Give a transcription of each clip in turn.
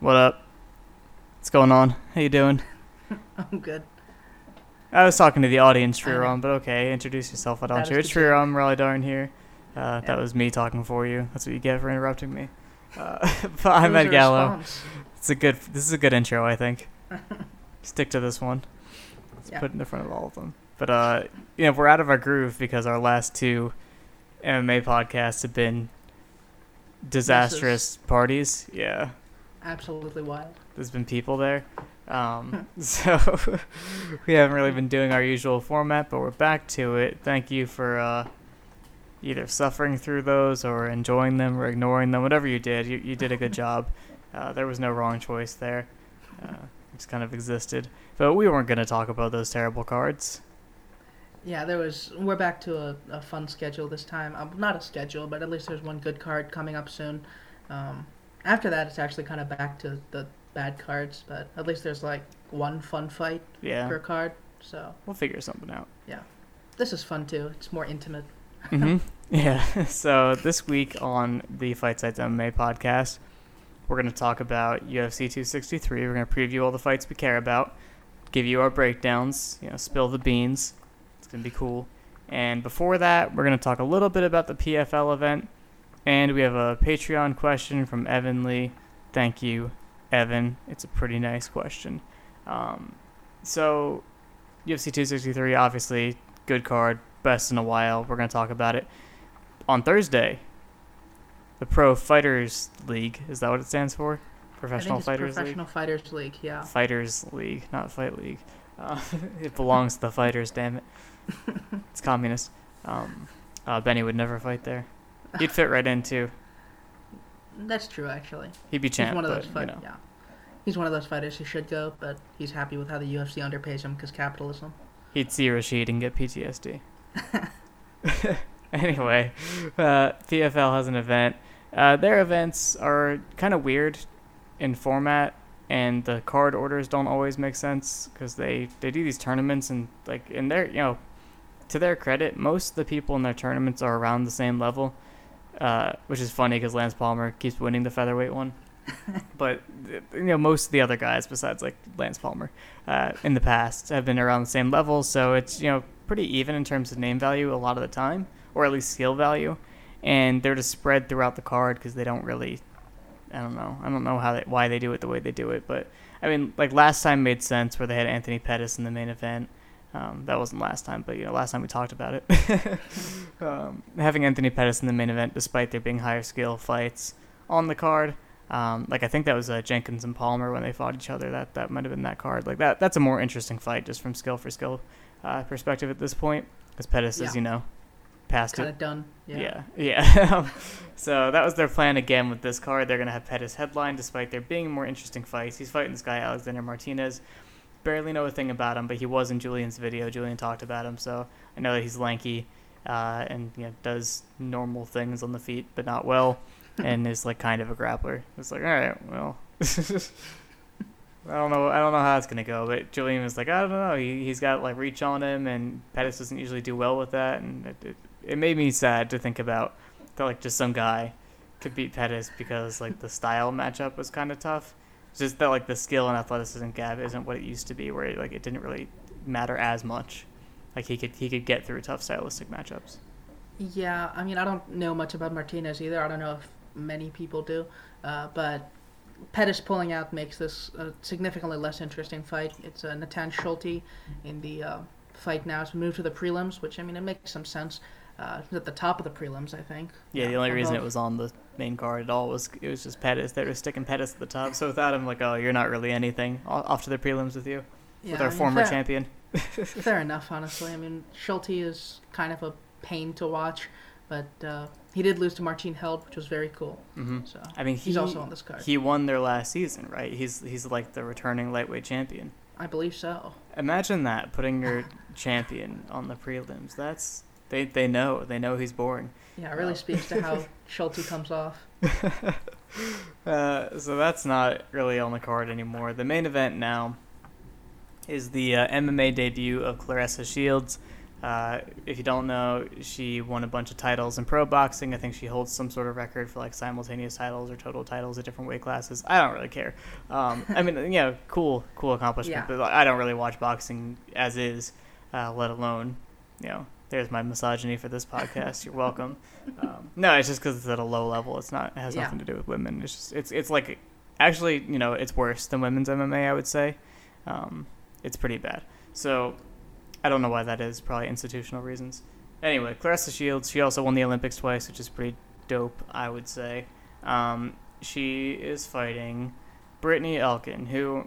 What up? What's going on? How you doing? I'm good. I was talking to the audience. Sriram, but okay, introduce yourself, why don't That you? is It's the Raleigh Darn here. Uh, That was me talking for you. That's what you get for interrupting me. Uh, but I'm Ed Gallo. It's a good. This is a good intro, I think. Stick to this one. Let's Yeah. put it in the front of all of them. But uh, you know, we're out of our groove because our last two MMA podcasts have been disastrous parties. Yeah, Absolutely wild. there's been people there. Um, so we haven't really been doing our usual format, but we're back to it. Thank you for uh, either suffering through those or enjoying them or ignoring them. Whatever you did, you, you did a good job. Uh, there was no wrong choice there. Uh, it just kind of existed. But we weren't going to talk about those terrible cards. Yeah, there was. We're back to a, a fun schedule this time. Um, not a schedule, but at least there's one good card coming up soon. Um, after that, it's actually kind of back to the bad cards, but at least there's like one fun fight Yeah, per card. So we'll figure something out. Yeah, this is fun too. It's more intimate. mm-hmm. Yeah. So this week on the Fight Sites MMA podcast, we're going to talk about UFC 263. We're going to preview all the fights we care about, give you our breakdowns, you know, spill the beans. It's going to be cool. And before that, we're going to talk a little bit about the PFL event. And we have a Patreon question from Evan Lee. Thank you, Evan. It's a pretty nice question. Um, so, UFC 263, obviously, good card, best in a while. We're going to talk about it on Thursday. The Pro Fighters League is that what it stands for? Professional I think it's Fighters Professional Fighters League. Yeah. Fighters League, not Fight League. Uh, it belongs to the fighters. Damn it, it's communist. Um, uh, Benny would never fight there. He'd fit right in too. That's true, actually. He'd be champ, he's one of but those you fighters. know. Yeah. He's one of those fighters who should go, but he's happy with how the UFC underpays him because capitalism. He'd see Rashid and get PTSD. anyway, uh, PFL has an event. Uh, their events are kind of weird in format, and the card orders don't always make sense because they, they do these tournaments and like in their you know, to their credit, most of the people in their tournaments are around the same level, uh, which is funny because Lance Palmer keeps winning the featherweight one. but you know most of the other guys besides like Lance Palmer uh, in the past have been around the same level, so it's you know pretty even in terms of name value a lot of the time, or at least skill value, and they're just spread throughout the card because they don't really, I don't know, I don't know how they, why they do it the way they do it, but I mean like last time made sense where they had Anthony Pettis in the main event. Um, that wasn't last time, but you know last time we talked about it. um, having Anthony Pettis in the main event, despite there being higher skill fights on the card. Um, like I think that was uh, Jenkins and Palmer when they fought each other. That that might have been that card. Like that that's a more interesting fight just from skill for skill uh, perspective at this point. Because Pettis is you know past Kind it. done. Yeah. Yeah, yeah. so that was their plan again with this card. They're gonna have Pettis headline, despite there being more interesting fights. He's fighting this guy Alexander Martinez. Barely know a thing about him, but he was in Julian's video. Julian talked about him, so I know that he's lanky uh, and you know does normal things on the feet, but not well, and is like kind of a grappler. It's like, all right, well. I don't know. I don't know how it's gonna go, but Julian was like, I don't know. He he's got like reach on him, and Pettis doesn't usually do well with that, and it, it, it made me sad to think about that like just some guy could beat Pettis because like the style matchup was kind of tough. It's just that like the skill and athleticism gap isn't what it used to be, where like it didn't really matter as much. Like he could he could get through tough stylistic matchups. Yeah, I mean, I don't know much about Martinez either. I don't know if many people do, uh, but Pettis pulling out makes this a significantly less interesting fight. It's uh, Natan Schulte in the uh, fight now. It's moved to the prelims, which I mean, it makes some sense. Uh, at the top of the prelims, I think. Yeah, the only reason it was on the main card at all was it was just Pettis. They were sticking Pettis at the top. So without him, like, oh, you're not really anything. Off to the prelims with you Yeah, with I our mean, former fair, champion. Fair enough, honestly. I mean, Schulte is kind of a pain to watch, but uh, he did lose to Martin Held, which was very cool. hmm So I mean, he, he's also on this card. He won their last season, right? He's he's like the returning lightweight champion. I believe so. Imagine that putting your champion on the prelims. That's they they know they know he's boring. Yeah, it really Oh. speaks to how Schulte comes off. Uh, so that's not really on the card anymore. The main event now is the uh, MMA debut of Claressa Shields Uh, if you don't know, she won a bunch of titles in pro boxing. I think she holds some sort of record for like simultaneous titles or total titles at different weight classes. I don't really care. Um, I mean, you know, cool, cool accomplishment. Yeah. But I don't really watch boxing as is, uh, let alone, you know, there's my misogyny for this podcast. You're welcome. Um, no, it's just because it's at a low level. It's not. It has Yeah. nothing to do with women. It's just. It's. It's like, actually, you know, it's worse than women's MMA. I would say. Um, it's pretty bad. So, I don't know why that is. Probably institutional reasons. Anyway, Claressa Shields. She also won the Olympics twice, which is pretty dope. I would say. Um, she is fighting Brittney Elkin, who.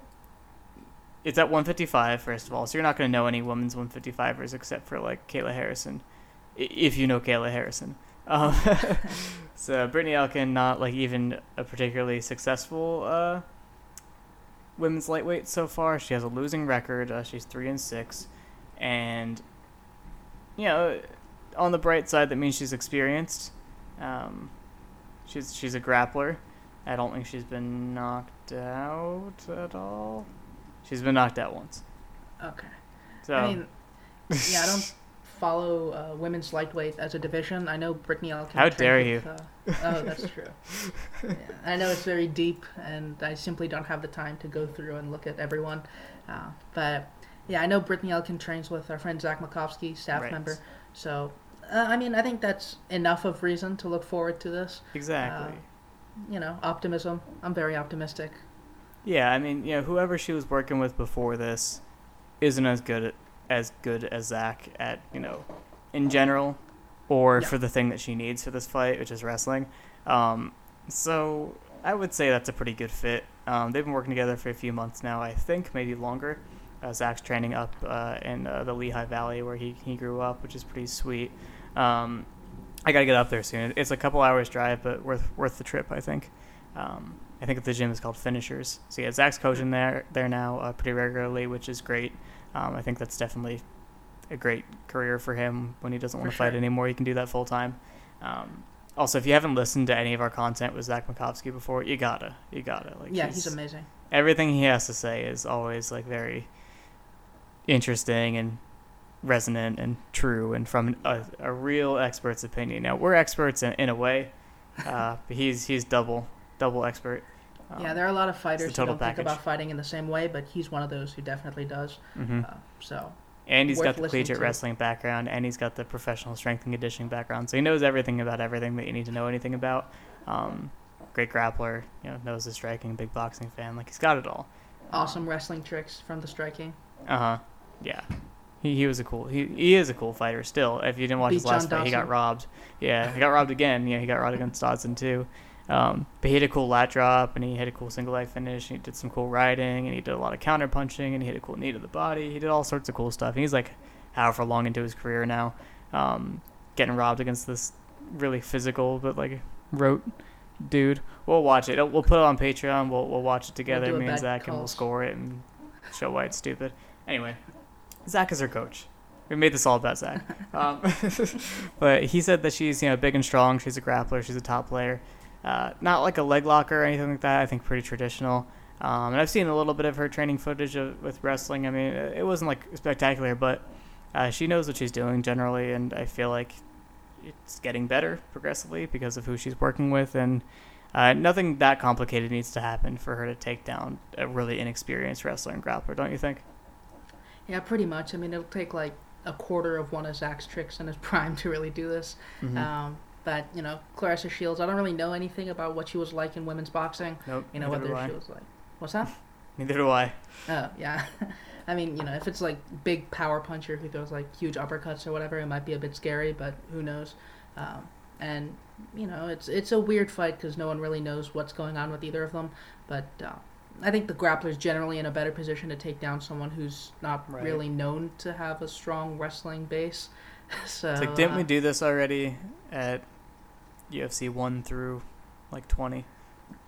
It's at 155, first of all, so you're not going to know any women's 155ers except for like Kayla Harrison, if you know Kayla Harrison. Um, so Brittney Elkin, not like even a particularly successful uh, women's lightweight so far. She has a losing record. Uh, she's three and six, and you know, on the bright side, that means she's experienced. Um, she's she's a grappler. I don't think she's been knocked out at all. She's been knocked out once. Okay. So I mean, yeah, I don't follow uh, women's lightweight as a division. I know Brittney Elkin. How dare with, Uh, oh, that's true. yeah. I know it's very deep, and I simply don't have the time to go through and look at everyone. Uh, but yeah, I know Brittney Elkin trains with our friend Zach Makovsky, staff Right. member. So, uh, I mean, I think that's enough of reason to look forward to this. exactly. You know, optimism. I'm very optimistic. Yeah, I mean, you know, whoever she was working with before this isn't as good as good as Zach at you know, in general, or Yeah. for the thing that she needs for this fight, which is wrestling. Um, so I would say that's a pretty good fit. Um, they've been working together for a few months now, I think, maybe longer. Uh, Zach's training up uh, in uh, the Lehigh Valley where he, he grew up, which is pretty sweet. Um, I gotta get up there soon. It's a couple hours drive, but worth worth the trip, I think. Um, I think the gym is called Finishers. So yeah, Zach's coaching there there now uh, pretty regularly, which is great. Um, I think that's definitely a great career for him when he doesn't want to fight anymore. He can do that full time. Um, also, if you haven't listened to any of our content with Zach Makovsky before, you gotta, you gotta. Like, yeah, he's amazing. everything he has to say is always like very interesting and resonant and true and from a, a real expert's opinion. Now we're experts in, in a way, uh, but he's he's double double expert. Um, yeah, there are a lot of fighters who don't think about fighting in the same way, but he's one of those who definitely does. mhm. Uh, so, and he's got the collegiate to. wrestling background, and he's got the professional strength and conditioning background, so he knows everything about everything that you need to know anything about. Um, great grappler, you know, knows the striking, big boxing fan, like he's got it all. awesome wrestling tricks from the striking. Uh huh. Yeah. He, he was a cool he, he is a cool fighter still. If you didn't watch Beat his last John fight, he got robbed. Yeah, he got robbed again. Yeah, he got robbed against Dodson too. Um, but he had a cool lat drop and he had a cool single leg finish. And he did some cool riding and he did a lot of counter punching and he had a cool knee to the body. He did all sorts of cool stuff. And he's like however long into his career now, um, getting robbed against this really physical but like rote dude. We'll watch it. We'll put it on Patreon. We'll we'll watch it together, a me and Zach, and we'll score it and show why it's stupid. Anyway, Zach is her coach. We made this all about Zach. Um, but he said that she's you know big and strong. She's a grappler. She's a top player. Uh, not like a leg locker or anything like that. I think pretty traditional. Um, and I've seen a little bit of her training footage of, with wrestling. I mean, it wasn't like spectacular, but uh, she knows what she's doing generally, and I feel like it's getting better progressively because of who she's working with, and uh, nothing that complicated needs to happen for her to take down a really inexperienced wrestler and grappler, don't you think? Yeah, pretty much. I mean, it'll take like a quarter of one of Zach's tricks in his prime to really do this. Mm-hmm. Um, but you know, Claressa Shields. I don't really know anything about what she was like in women's boxing. nope. You know, neither whether do I. she was like, what's that? Neither do I. Oh, yeah. I mean, you know, if it's like big power puncher who throws like huge uppercuts or whatever, it might be a bit scary, but who knows? Um, and you know, it's it's a weird fight because no one really knows what's going on with either of them. But uh, I think the grappler's generally in a better position to take down someone who's not Right. really known to have a strong wrestling base. So It's like, didn't we uh, do this already at UFC 1 through like 20?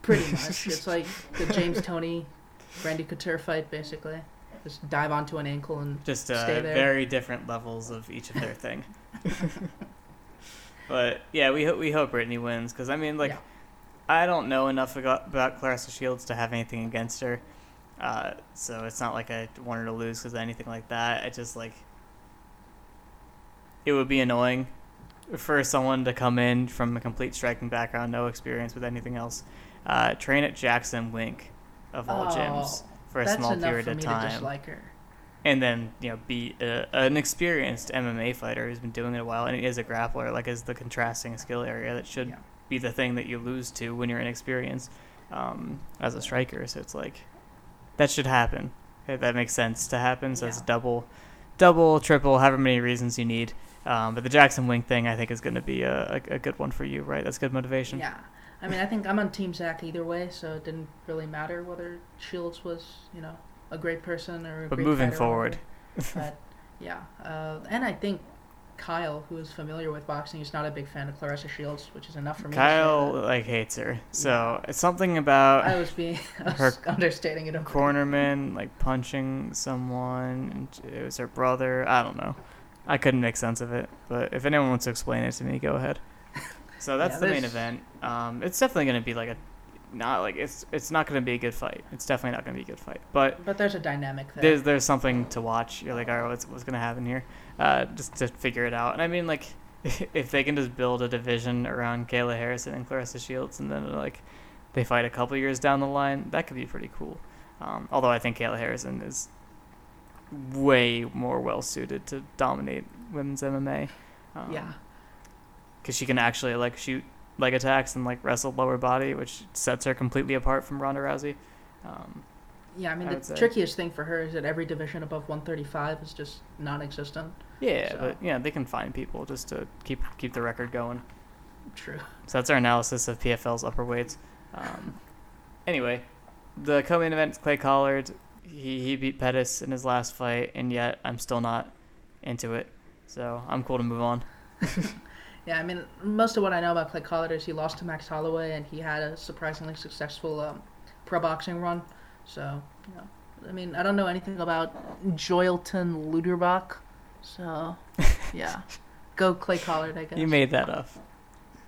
pretty much? it's like the James Toney, Randy Couture fight, basically. Just dive onto an ankle and Just uh, Stay there. very different levels of each of their thing. but yeah, we, ho- we hope Brittney wins because, I mean, like, Yeah. I don't know enough about, about Claressa Shields to have anything against her. Uh, so it's not like I want her to lose because anything like that. I just like it would be annoying for someone to come in from a complete striking background, no experience with anything else, uh, train at Jackson Wink of all gyms Oh, for a small period of me time, and then you know be a, an experienced MMA fighter who's been doing it a while and is a grappler, like is the contrasting skill area that should Yeah. be the thing that you lose to when you're inexperienced um, as a striker. So it's like that should happen. Okay, That makes sense to happen. So it's double, double, triple, however many reasons you need. Um, but the Jackson Wink thing, I think, is going to be a, a, a good one for you, right? That's good motivation. Yeah. I mean, I think I'm on Team Zach either way, so it didn't really matter whether Shields was, you know, a great person or a But great moving forward, but yeah, uh, and I think Kyle, who is familiar with boxing, is not a big fan of Claressa Shields, which is enough for me. Kyle like hates her. So it's something about I was being I her was understating it. a cornerman like punching someone. And it was her brother. I don't know. I couldn't make sense of it. But if anyone wants to explain it to me, go ahead. So that's Yeah, the main event. Um, it's definitely going to be like a, not like it's it's not going to be a good fight. It's definitely not going to be a good fight. But But there's a dynamic there. there's there's something to watch. You're like, all right, what's what's going to happen here? Uh, just to figure it out. And I mean, like, if they can just build a division around Kayla Harrison and Claressa Shields, and then like they fight a couple years down the line, that could be pretty cool. Um, although I think Kayla Harrison is way more well suited to dominate women's MMA. Um, yeah. because she can actually like shoot leg attacks and like wrestle lower body, which sets her completely apart from Ronda Rousey. Um, Yeah, I mean, I the trickiest thing for her is that every division above 135 is just non-existent. yeah, So- but yeah, they can find people just to keep keep the record going. True. So that's our analysis of PFL's upper weights. Um, anyway, the co-main event is Clay Collard. He he beat Pettis in his last fight, and yet I'm still not into it. So I'm cool to move on. Yeah, I mean, most of what I know about Clay Collard is he lost to Max Holloway, and he had a surprisingly successful um, pro boxing run. So, you know, I mean, I don't know anything about Joelton Lutterbach. So, yeah, go Clay Collard, I guess. You made that up.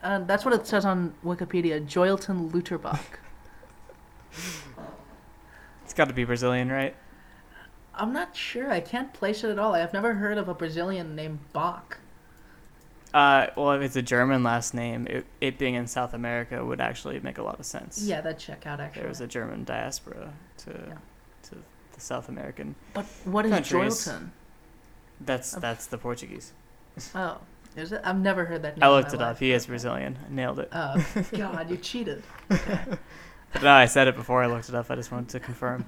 Uh, that's what it says on Wikipedia. Joelton Lutterbach. It's got to be Brazilian, right? I'm not sure. I can't place it at all. I've never heard of a Brazilian named Bach. Uh, well, if it's a German last name, it, it being in South America would actually make a lot of sense. Yeah, that check out actually. There was a German diaspora to Yeah. to the South American. But what is countries. Joelton? That's that's the Portuguese. Oh, is it? I've never heard that name. I looked it up. He is Brazilian. I nailed it. Oh, God, you cheated. no, I said it before I looked it up. I just wanted to confirm.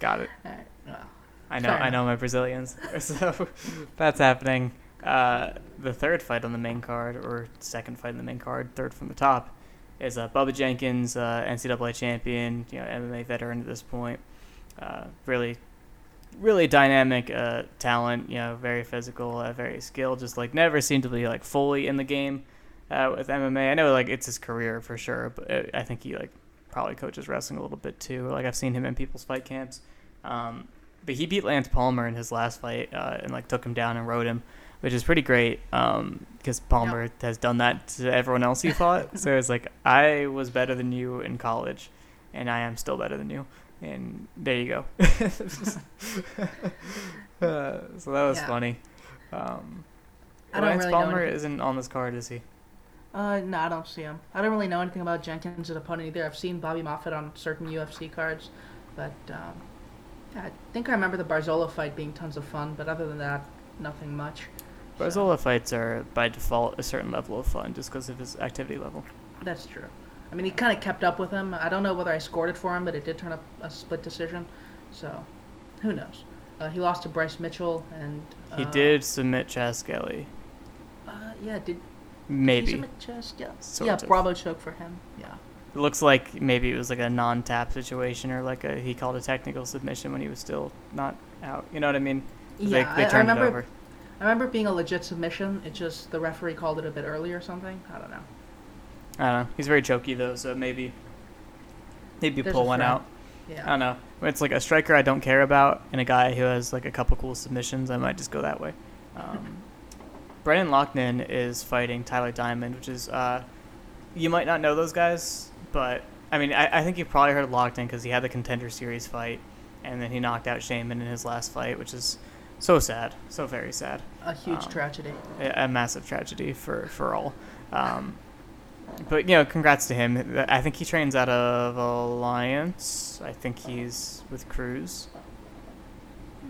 Got it. Right. Well, I know. I know my Brazilians. So that's happening. Uh, the third fight on the main card, or second fight on the main card, third from the top, is uh, Bubba Jenkins, uh, NCAA champion, you know, MMA veteran at this point. Uh, really, really dynamic uh, talent. You know, very physical, uh, very skilled. Just like never seemed to be like fully in the game uh, with MMA. I know like it's his career for sure, but I think he like probably coaches wrestling a little bit too. Like I've seen him in people's fight camps. Um, but he beat Lance Palmer in his last fight uh, and like took him down and rode him, which is pretty great because Palmer has done that to everyone else he fought. so it's like I was better than you in college, and I am still better than you, and there you go. uh, so that was Yeah. funny. Um, I don't Lance really Palmer isn't on this card, is he? Uh, no, I don't see him. I don't really know anything about Jenkins' as a opponent either. I've seen Bobby Moffett on certain UFC cards, but um, yeah, I think I remember the Barzola fight being tons of fun. But other than that, nothing much. So, Barzola fights are by default a certain level of fun just because of his activity level. that's true. I mean, he kind of kept up with him. I don't know whether I scored it for him, but it did turn up a split decision. So, who knows? Uh, he lost to Bryce Mitchell, and He uh, did submit Chas Skelly, Uh, yeah, did he maybe. Yeah, Sort yeah, of. Bravo choke for him. Yeah. It looks like maybe it was like a non-tap situation or like a he called a technical submission when he was still not out. You know what I mean? Yeah, they, they I, I remember. it over. I remember being a legit submission. It just the referee called it a bit early or something. I don't know. I don't know. He's very choky though, so maybe maybe There's pull one out. Yeah. I don't know. It's like a striker I don't care about and a guy who has like a couple cool submissions, I might just go that way. Um, Brendan Loughnane is fighting Tyler Diamond, which is uh, you might not know those guys, but I mean I, I think you've probably heard of Loughnane because he had the Contender Series fight, and then he knocked out Sheymon in his last fight, which is so sad, so very sad. A huge Um, tragedy. a, a massive tragedy for for all. Um, but you know, congrats to him. I think he trains out of Alliance. I think he's with Cruz.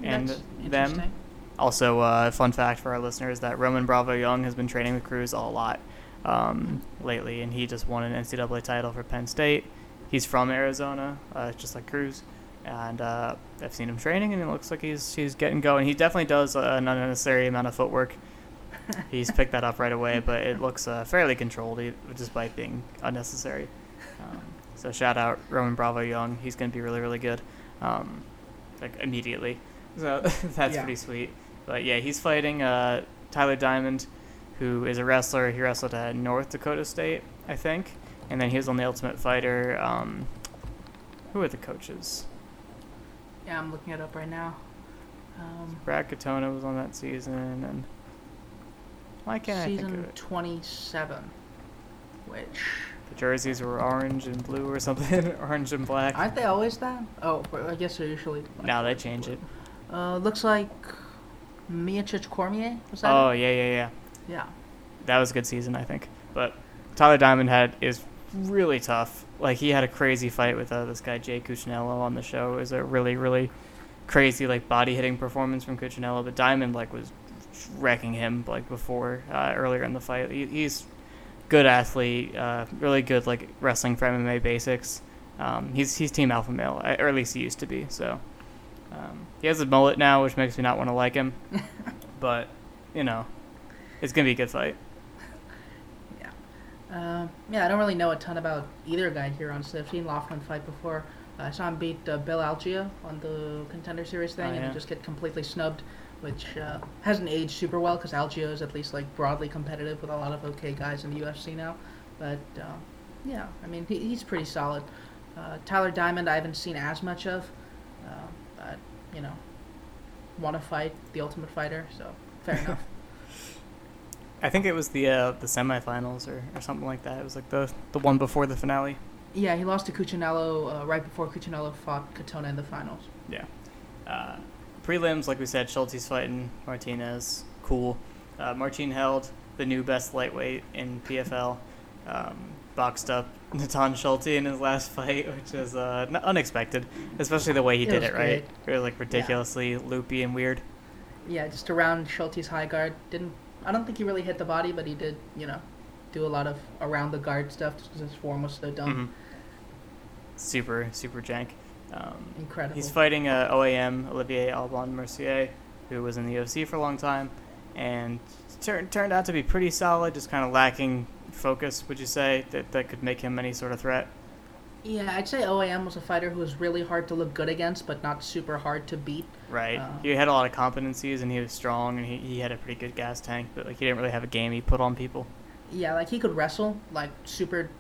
And them. Also, uh, fun fact for our listeners that Roman Bravo Young has been training with Cruz a lot um, lately, and he just won an NCAA title for Penn State. He's from Arizona, uh, just like Cruz, and uh, I've seen him training, and it looks like he's he's getting going. He definitely does an unnecessary amount of footwork. He's picked that up right away, but it looks uh, fairly controlled, despite being unnecessary. Um, so shout out Roman Bravo Young. He's going to be really really good, um, like immediately. So that's Yeah. pretty sweet. But yeah, he's fighting uh, Tyler Diamond, who is a wrestler. He wrestled at North Dakota State, I think, and then he was on the Ultimate Fighter. Um, who are the coaches? Yeah, I'm looking it up right now. Um, Brad Katona was on that season, and why can't I think of season it? 27, which The jerseys were orange and blue or something, orange and black. aren't they always that? Oh, I guess they're usually. Like, now they change it. Uh, looks like Miocic Cormier was that? Oh it? yeah, yeah, yeah. yeah. That was a good season, I think. But Tyler Diamond had is really tough. Like he had a crazy fight with uh, this guy Jay Cucciniello on the show. It was a really, really crazy like body hitting performance from Cucciniello. But Diamond like was wrecking him like before uh, earlier in the fight. He, he's good athlete, uh, really good like wrestling for MMA basics. Um, he's he's team alpha male, or at least he used to be. So um, he has a mullet now, which makes me not want to like him. but you know, it's gonna be a good fight. Um, yeah, I don't really know a ton about either guy here on I've seen Loughnane fight before. I saw him beat uh, Bill Algeo on the Contender Series thing, Oh, and yeah. then just get completely snubbed, which uh, hasn't aged super well because Algeo is at least like broadly competitive with a lot of okay guys in the UFC now. But uh, yeah, I mean he, he's pretty solid. Uh, Tyler Diamond, I haven't seen as much of, uh, but you know, want to fight the Ultimate Fighter, so fair enough. I think it was the uh, the semifinals or, or something like that. It was like the the one before the finale. Yeah, he lost to Cucciniello uh, right before Cucciniello fought Katona in the finals. Yeah. Uh, prelims, like we said, Schulte's fighting Martinez. Cool. Uh, Martin held the new best lightweight in PFL. Um, boxed up Natan Schulte in his last fight, which is uh, unexpected, especially the way he It did it. Right, it was like ridiculously loopy and weird. Yeah, just around Schulte's high guard. Didn't I don't think he really hit the body, but he did, you know, do a lot of around the guard stuff just because his form was so dumb. Mhm. Super, super jank. Um, Incredible. He's fighting uh, OAM Olivier Aubin-Mercier, who was in the UFC for a long time, and tur- turned out to be pretty solid. Just kind of lacking focus, would you say, that that could make him any sort of threat? Yeah, I'd say OAM was a fighter who was really hard to look good against, but not super hard to beat. Right. Uh, he had a lot of competencies, and he was strong, and he, he had a pretty good gas tank, but like he didn't really have a game he put on people. Yeah, like he could wrestle, like super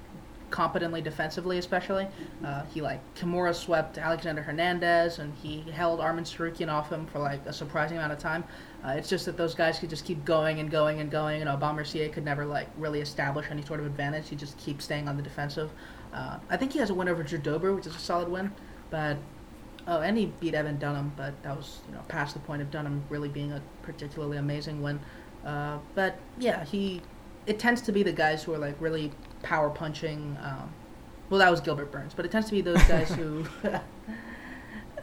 competently defensively, especially. Uh, he like Kimura swept Alexander Hernandez, and he held Arman Tsarukyan off him for like a surprising amount of time. Uh, it's just that those guys could just keep going and going and going, and Aubin-Mercier could never like really establish any sort of advantage. He just keeps staying on the defensive. Uh, I think he has a win over Drew Dober, which is a solid win, but oh, and he beat Evan Dunham, but that was you know past the point of Dunham really being a particularly amazing win. Uh, but yeah, he it tends to be the guys who are like really power punching. Um, well, that was Gilbert Burns, but it tends to be those guys who. Uh,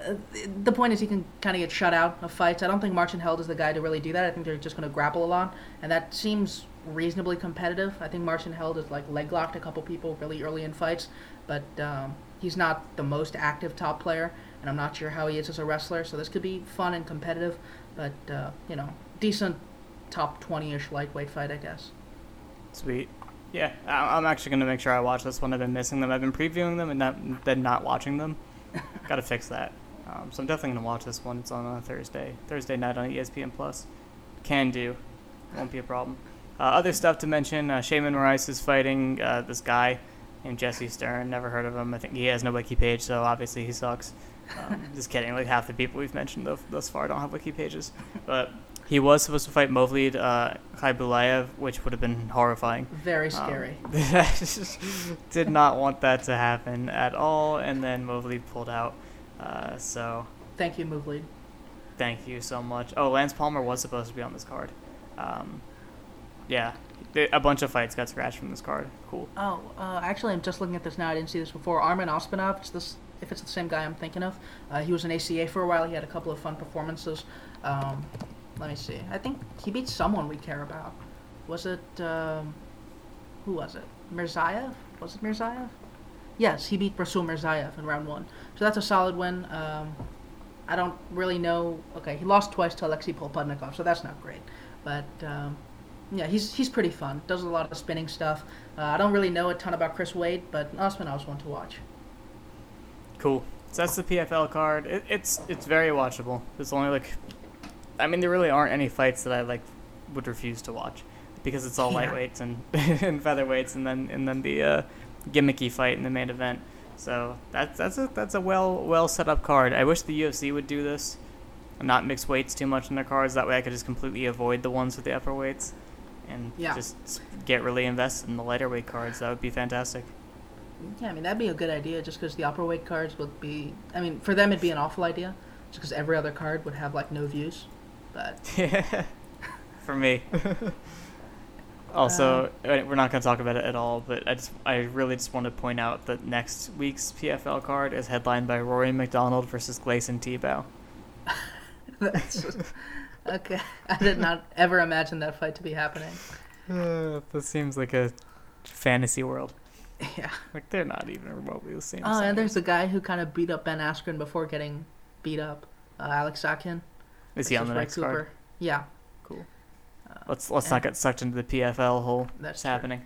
the point is, he can kind of get shut out of fights. I don't think Martin Held is the guy to really do that. I think they're just going to grapple a lot, and that seems reasonably competitive. I think Martin Held is like leg locked a couple people really early in fights, but um, he's not the most active top player, and I'm not sure how he is as a wrestler. So this could be fun and competitive, but uh, you know, decent top 20-ish lightweight fight, I guess. Sweet. Yeah, I'm actually gonna make sure I watch this one. I've been missing them. I've been previewing them and not, then not watching them. Got to fix that. Um, so I'm definitely gonna watch this one. It's on a Thursday, Thursday night on ESPN Plus. Can do, won't be a problem. Uh, other stuff to mention: uh, Sheymon Moraes is fighting uh, this guy named Jesse Stern. Never heard of him. I think he has no wiki page, so obviously he sucks. Um, just kidding. Like half the people we've mentioned thus far don't have wiki pages, but. He was supposed to fight Movlid uh, Khaibulaev, which would have been horrifying. Very scary. Um, scary. did not want that to happen at all, and then Movlid pulled out. Uh, so Thank you, Movlid. Thank you so much. Oh, Lance Palmer was supposed to be on this card. Um, yeah, a bunch of fights got scratched from this card. Cool. Oh, uh, actually, I'm just looking at this now. I didn't see this before. Arman Ospanov. It's this. If it's the same guy I'm thinking of, uh, he was an ACA for a while. He had a couple of fun performances. Um, let me see. I think he beat someone we care about. Was it? Um, who was it? Mirzaev? Was it Mirzaev? Yes, he beat Rasul Mirzaev in round one. So that's a solid win. Um, I don't really know. Okay, he lost twice to Alexei Polpudnikov, so that's not great. But um, yeah, he's he's pretty fun. Does a lot of spinning stuff. Uh, I don't really know a ton about Chris Wade, but Osman was one to watch. Cool. So that's the PFL card. It, it's it's very watchable. There's only like, I mean, there really aren't any fights that I like would refuse to watch because it's all yeah. lightweights and and featherweights, and then and then the uh, gimmicky fight in the main event. So that's that's a that's a well well set up card. I wish the UFC would do this, and not mix weights too much in their cards. That way, I could just completely avoid the ones with the upper weights, and yeah. just get really invested in the lighter weight cards. That would be fantastic. Yeah, I mean that'd be a good idea. Just because the upper weight cards would be, I mean, for them it'd be an awful idea. Just because every other card would have like no views, but yeah, for me. Also, um, we're not going to talk about it at all, but I just I really just want to point out that next week's PFL card is headlined by Rory MacDonald versus Gleison Tibau. That's just, okay. I did not ever imagine that fight to be happening. Uh, that seems like a fantasy world. Yeah, like they're not even remotely the same. Oh, and there's a guy who kind of beat up Ben Askren before getting beat up. Uh, Alex Sakin. Is he on the next Cooper. card? Yeah. Cool let's let's not get sucked into the PFL hole. That's happening.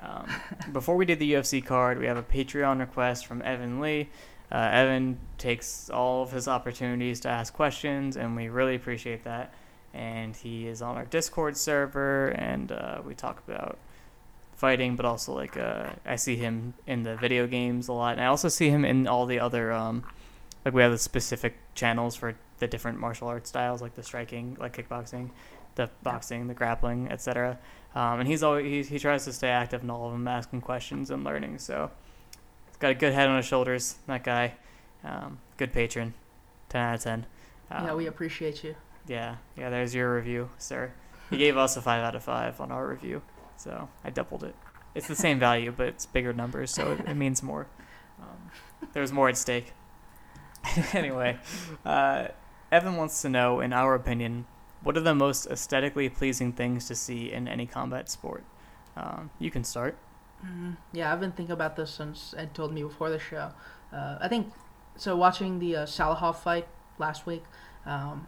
Um, before we did the UFC card, we have a Patreon request from Evan Lee. Uh, Evan takes all of his opportunities to ask questions, and we really appreciate that. And he is on our Discord server, and uh, we talk about fighting, but also like uh, I see him in the video games a lot, and I also see him in all the other um, like we have the specific channels for the different martial arts styles, like the striking, like kickboxing, the boxing, the grappling, etc. Um, and he's always he, he tries to stay active in all of them, asking questions and learning. So he's got a good head on his shoulders. That guy, um, good patron, ten out of ten. Um, yeah, we appreciate you. Yeah, yeah. There's your review, sir. He gave us a five out of five on our review, so I doubled it. It's the same value, but it's bigger numbers, so it, it means more. Um, there's more at stake. anyway, uh, Evan wants to know, in our opinion, what are the most aesthetically pleasing things to see in any combat sport? Um, you can start. Mm-hmm. Yeah, I've been thinking about this since Ed told me before the show. Uh, I think so. Watching the uh, Salakhov fight last week, um,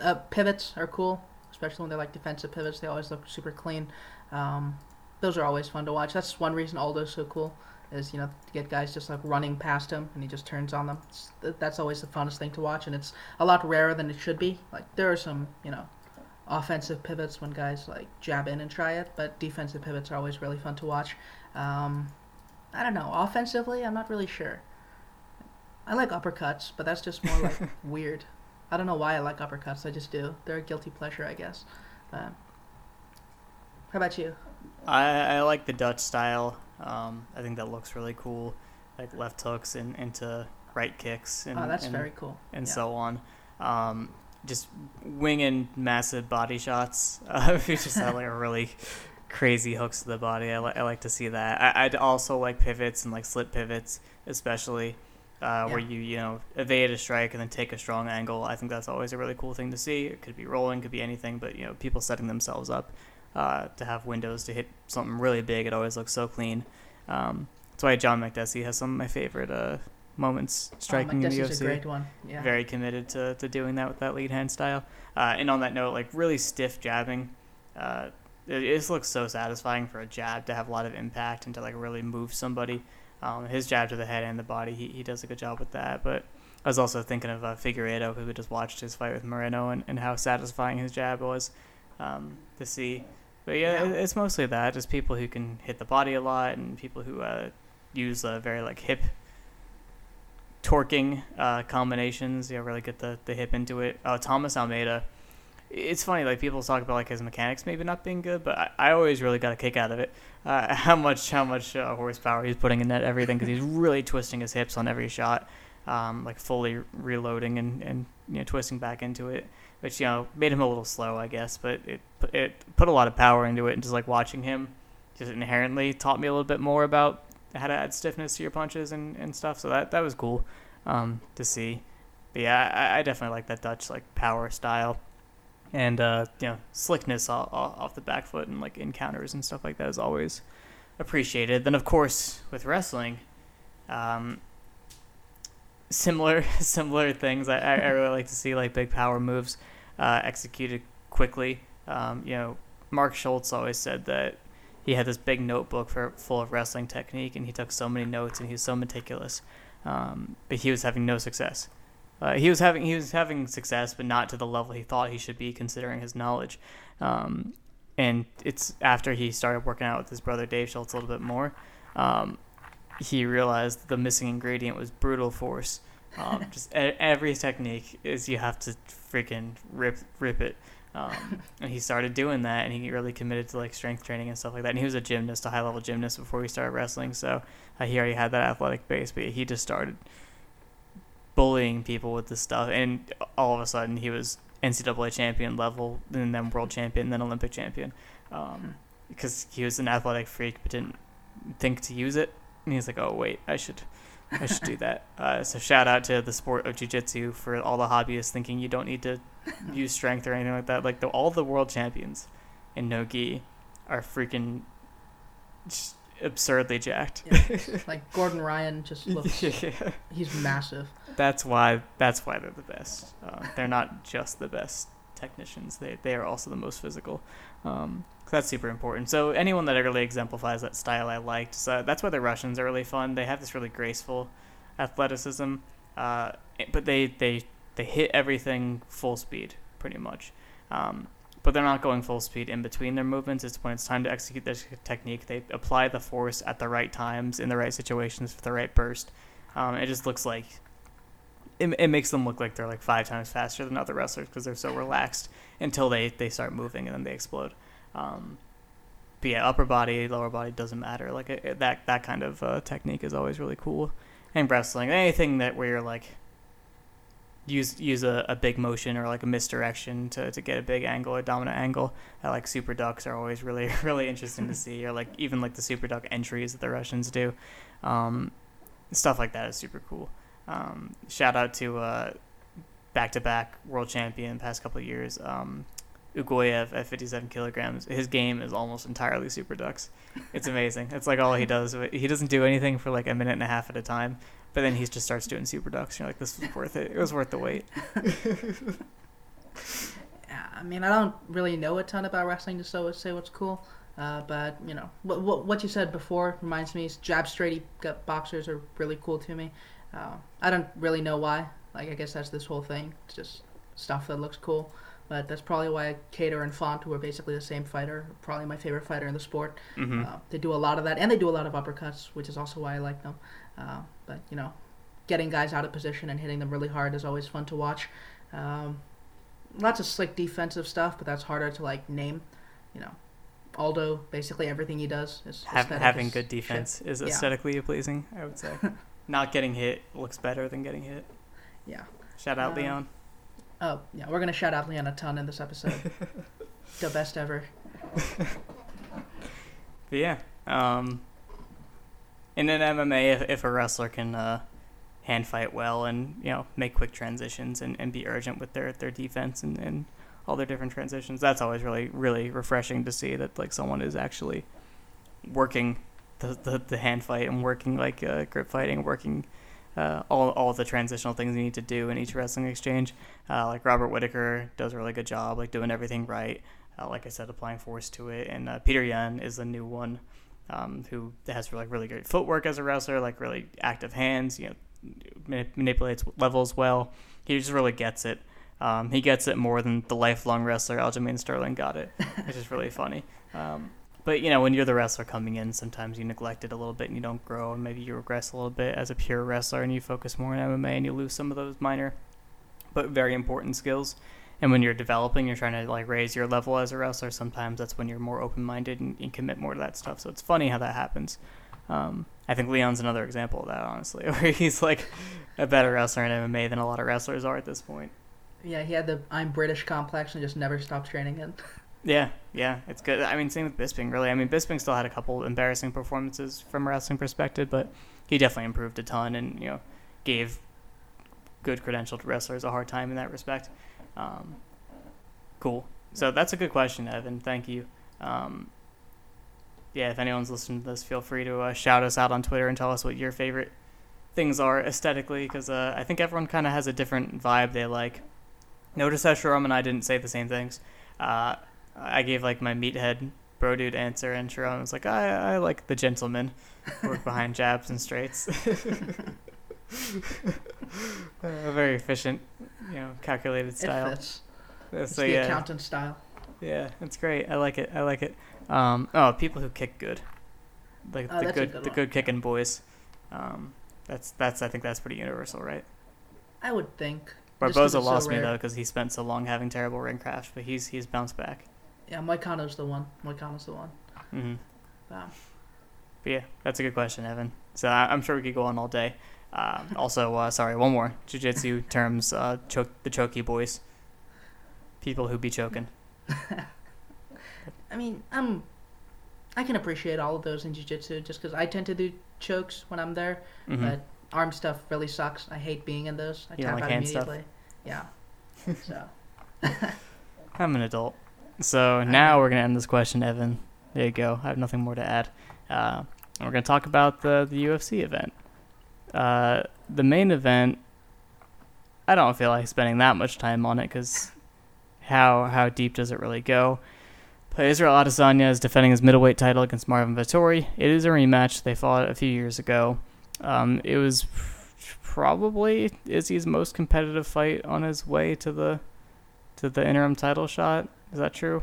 uh, pivots are cool, especially when they're like defensive pivots. They always look super clean. Um, those are always fun to watch. That's one reason Aldo's so cool is you know to get guys just like running past him and he just turns on them. It's, that's always the funnest thing to watch, and it's a lot rarer than it should be. Like there are some you know offensive pivots when guys like jab in and try it, but defensive pivots are always really fun to watch. Um, I don't know. Offensively, I'm not really sure. I like uppercuts, but that's just more like weird. I don't know why I like uppercuts. I just do. They're a guilty pleasure, I guess. But how about you? I, I like the Dutch style. Um, I think that looks really cool, like left hooks and into right kicks. And, oh, that's and, very cool. And yeah. so on. Um, just winging massive body shots. Uh, we just have like a really crazy hooks to the body. I, li- I like to see that. I- would also like pivots and like slip pivots, especially uh, yeah. where you you know evade a strike and then take a strong angle. I think that's always a really cool thing to see. It could be rolling, could be anything, but you know people setting themselves up uh, to have windows to hit something really big. It always looks so clean. Um, that's why John Makdessi has some of my favorite uh, moments oh, striking oh, in the UFC. a great one. Yeah. Very committed to, to doing that with that lead hand style. Uh, and on that note, like really stiff jabbing. Uh, it, it, just looks so satisfying for a jab to have a lot of impact and to like really move somebody. Um, his jab to the head and the body, he, he does a good job with that. But I was also thinking of uh, Figueiredo, who we just watched his fight with Moreno, and, and how satisfying his jab was um, to see. But yeah, yeah, it's mostly that, just people who can hit the body a lot and people who uh, use a very like hip torquing uh, combinations. You know, really get the, the hip into it. Uh, Thomas Almeida. It's funny, like people talk about like his mechanics maybe not being good, but I, I always really got a kick out of it. Uh, how much how much uh, horsepower he's putting in that everything because he's really twisting his hips on every shot. um, like fully reloading and, and you know twisting back into it, which you know made him a little slow, I guess, but it it put a lot of power into it, and just like watching him, just inherently taught me a little bit more about how to add stiffness to your punches and, and stuff. So that that was cool um, to see. But yeah, I, I definitely like that Dutch like power style, and uh, you know slickness off, off the back foot and like encounters and stuff like that is always appreciated. Then of course with wrestling. Um, similar similar things. I, I really like to see like big power moves uh, executed quickly. Um, you know, Mark Schultz always said that he had this big notebook for full of wrestling technique, and he took so many notes, and he was so meticulous. Um, but he was having no success. Uh, he was having he was having success, but not to the level he thought he should be, considering his knowledge. Um, and it's after he started working out with his brother Dave Schultz a little bit more, um, he realized the missing ingredient was brutal force. Um, just every technique is you have to freaking rip rip it. Um, and he started doing that, and he really committed to like strength training and stuff like that. And he was a gymnast, a high level gymnast before he started wrestling, so uh, he already had that athletic base. But he just started bullying people with this stuff, and all of a sudden he was NCAA champion level, and then world champion, then Olympic champion, um, because he was an athletic freak but didn't think to use it. And he's like, "Oh wait, I should." I should do that. Uh, so shout out to the sport of jiu-jitsu for all the hobbyists thinking you don't need to use strength or anything like that. Like the, all the world champions in no gi are freaking absurdly jacked. Yeah, like Gordon Ryan just looks. yeah. He's massive. That's why. That's why they're the best. Uh, they're not just the best technicians. They they are also the most physical. Um, that's super important. So anyone that really exemplifies that style, I liked. So that's why the Russians are really fun. They have this really graceful athleticism, uh, but they they they hit everything full speed pretty much. Um, but they're not going full speed in between their movements. It's when it's time to execute this technique. They apply the force at the right times in the right situations for the right burst. Um, it just looks like it, it makes them look like they're like five times faster than other wrestlers because they're so relaxed until they, they start moving and then they explode. Um, but yeah, upper body, lower body doesn't matter. Like it, that that kind of uh, technique is always really cool. And wrestling, anything that where you're like use use a, a big motion or like a misdirection to, to get a big angle a dominant angle. I like super ducks are always really really interesting to see, or like even like the super duck entries that the Russians do. Um, stuff like that is super cool. Um, shout out to back to back world champion past couple of years, um, Uguev at 57 kilograms. His game is almost entirely super ducks. It's amazing. it's like all he does. He doesn't do anything for like a minute and a half at a time, but then he just starts doing super ducks. You're like, this was worth it. It was worth the wait. yeah, I mean, I don't really know a ton about wrestling to so say what's cool. Uh, but you know what, what, what you said before reminds me. Jab straighty boxers are really cool to me. Uh, I don't really know why. Like I guess that's this whole thing. It's just stuff that looks cool. But that's probably why Kattar and Font, who are basically the same fighter, probably my favorite fighter in the sport. Mm-hmm. Uh, they do a lot of that, and they do a lot of uppercuts, which is also why I like them. Uh, but you know, getting guys out of position and hitting them really hard is always fun to watch. Um, lots of slick defensive stuff, but that's harder to like name. You know, Aldo, basically everything he does is Have, having good defense shit. is aesthetically yeah. pleasing. I would say, not getting hit looks better than getting hit. Yeah. Shout out um, Leon. Oh yeah, we're gonna shout out Leon a ton in this episode. the best ever. but yeah, um, in an MMA, if, if a wrestler can uh, hand fight well and you know make quick transitions and, and be urgent with their their defense and, and all their different transitions, that's always really really refreshing to see that like someone is actually working the the, the hand fight and working like uh, grip fighting, working uh, all all the transitional things you need to do in each wrestling exchange. Uh, like Robert Whitaker does a really good job, like doing everything right. Uh, like I said, applying force to it. And uh, Petr Yan is the new one um, who has like really great footwork as a wrestler, like really active hands. You know, manip- manipulates levels well. He just really gets it. Um, he gets it more than the lifelong wrestler Aljamain Sterling got it, which is really funny. Um, but you know, when you're the wrestler coming in, sometimes you neglect it a little bit and you don't grow, and maybe you regress a little bit as a pure wrestler, and you focus more on MMA and you lose some of those minor but very important skills. And when you're developing, you're trying to like raise your level as a wrestler. Sometimes that's when you're more open-minded and, and commit more to that stuff. So it's funny how that happens. Um, I think Leon's another example of that, honestly, where he's like a better wrestler in MMA than a lot of wrestlers are at this point. Yeah, he had the I'm British complex and just never stopped training it. Yeah, yeah, it's good. I mean, same with Bisping, really. I mean, Bisping still had a couple embarrassing performances from a wrestling perspective, but he definitely improved a ton and, you know, gave good credentialed wrestlers a hard time in that respect. Um, cool. So that's a good question, Evan. Thank you. Um, yeah, if anyone's listening to this, feel free to uh, shout us out on Twitter and tell us what your favorite things are aesthetically, because uh, I think everyone kind of has a different vibe they like. Notice how Sriram and I didn't say the same things. Uh, I gave like my meathead bro dude answer, and Sriram was like, I, I like the gentleman, work behind jabs and straights. uh, very efficient, you know, calculated style. It fits. Uh, It's the yeah, accountant style. yeah, it's great. I like it. I like it. Um, oh, people who kick good, like Oh, the good, good the good kicking boys. Um, that's that's I think that's pretty universal, right? I would think. Barboza it's so lost me though because he spent so long having terrible ring craft, but he's he's bounced back. Yeah, Moicano's the one. Moicano's the one. hmm Wow. But yeah, that's a good question, Evan. So I- I'm sure we could go on all day. Um, also, uh, sorry, one more jiu-jitsu terms: uh, choke the chokey boys, people who be choking. I mean, I'm. I can appreciate all of those in jiu-jitsu just because I tend to do chokes when I'm there, Mhm. but arm stuff really sucks. I hate being in those. I You tap like out hand stuff? immediately. Yeah. so I'm an adult. So now we're gonna end this question, Evan. There you go. I have nothing more to add. Uh, we're gonna talk about the the UFC event. Uh, the main event. I don't feel like spending that much time on it because how how deep does it really go? But Israel Adesanya is defending his middleweight title against Marvin Vettori. It is a rematch. They fought a few years ago. Um, it was probably Izzy's most competitive fight on his way to the to the interim title shot. Is that true?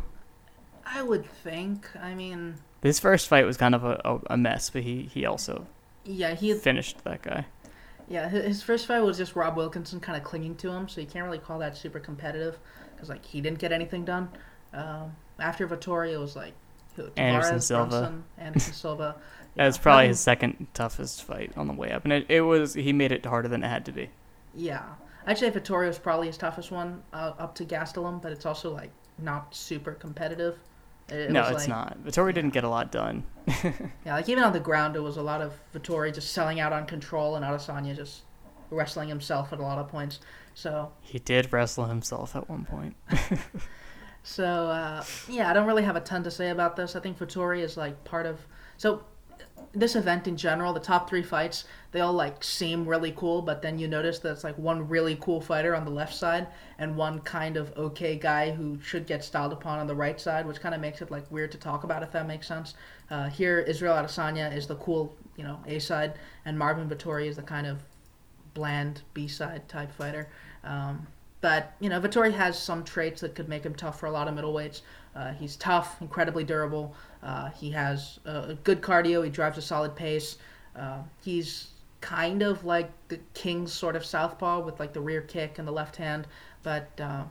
I would think. I mean, His first fight was kind of a, a, mess, but he, he also yeah, he finished that guy. yeah his first fight was just Rob Wilkinson kind of clinging to him, so you can't really call that super competitive because like he didn't get anything done. Um, after Vittoria, it was like who, Anderson Tavares, Silva. Anderson, Anderson Silva. That was probably his second toughest fight on the way up, and it, it was he made it harder than it had to be. Yeah, I'd say Vittoria was probably his toughest one uh, up to Gastelum, but it's also like not super competitive. It, no, it's like- not. Vettori didn't get a lot done. Yeah, like even on the ground, it was a lot of Vettori just selling out on control and Adesanya just wrestling himself at a lot of points. So, He did wrestle himself at one point. so uh, yeah, I don't really have a ton to say about this. I think Vettori is like part of so this event in general. The top three fights they all like seem really cool, but then you notice that it's like one really cool fighter on the left side and one kind of okay guy who should get styled upon on the right side, which kind of makes it like weird to talk about if that makes sense. Uh, here, Israel Adesanya is the cool, you know, A side, and Marvin Vettori is the kind of bland B side type fighter. Um, but you know, Vettori has some traits that could make him tough for a lot of middleweights. Uh, he's tough, incredibly durable. Uh, he has uh, good cardio. He drives a solid pace. Uh, he's kind of like the King's sort of southpaw with like the rear kick and the left hand, but uh,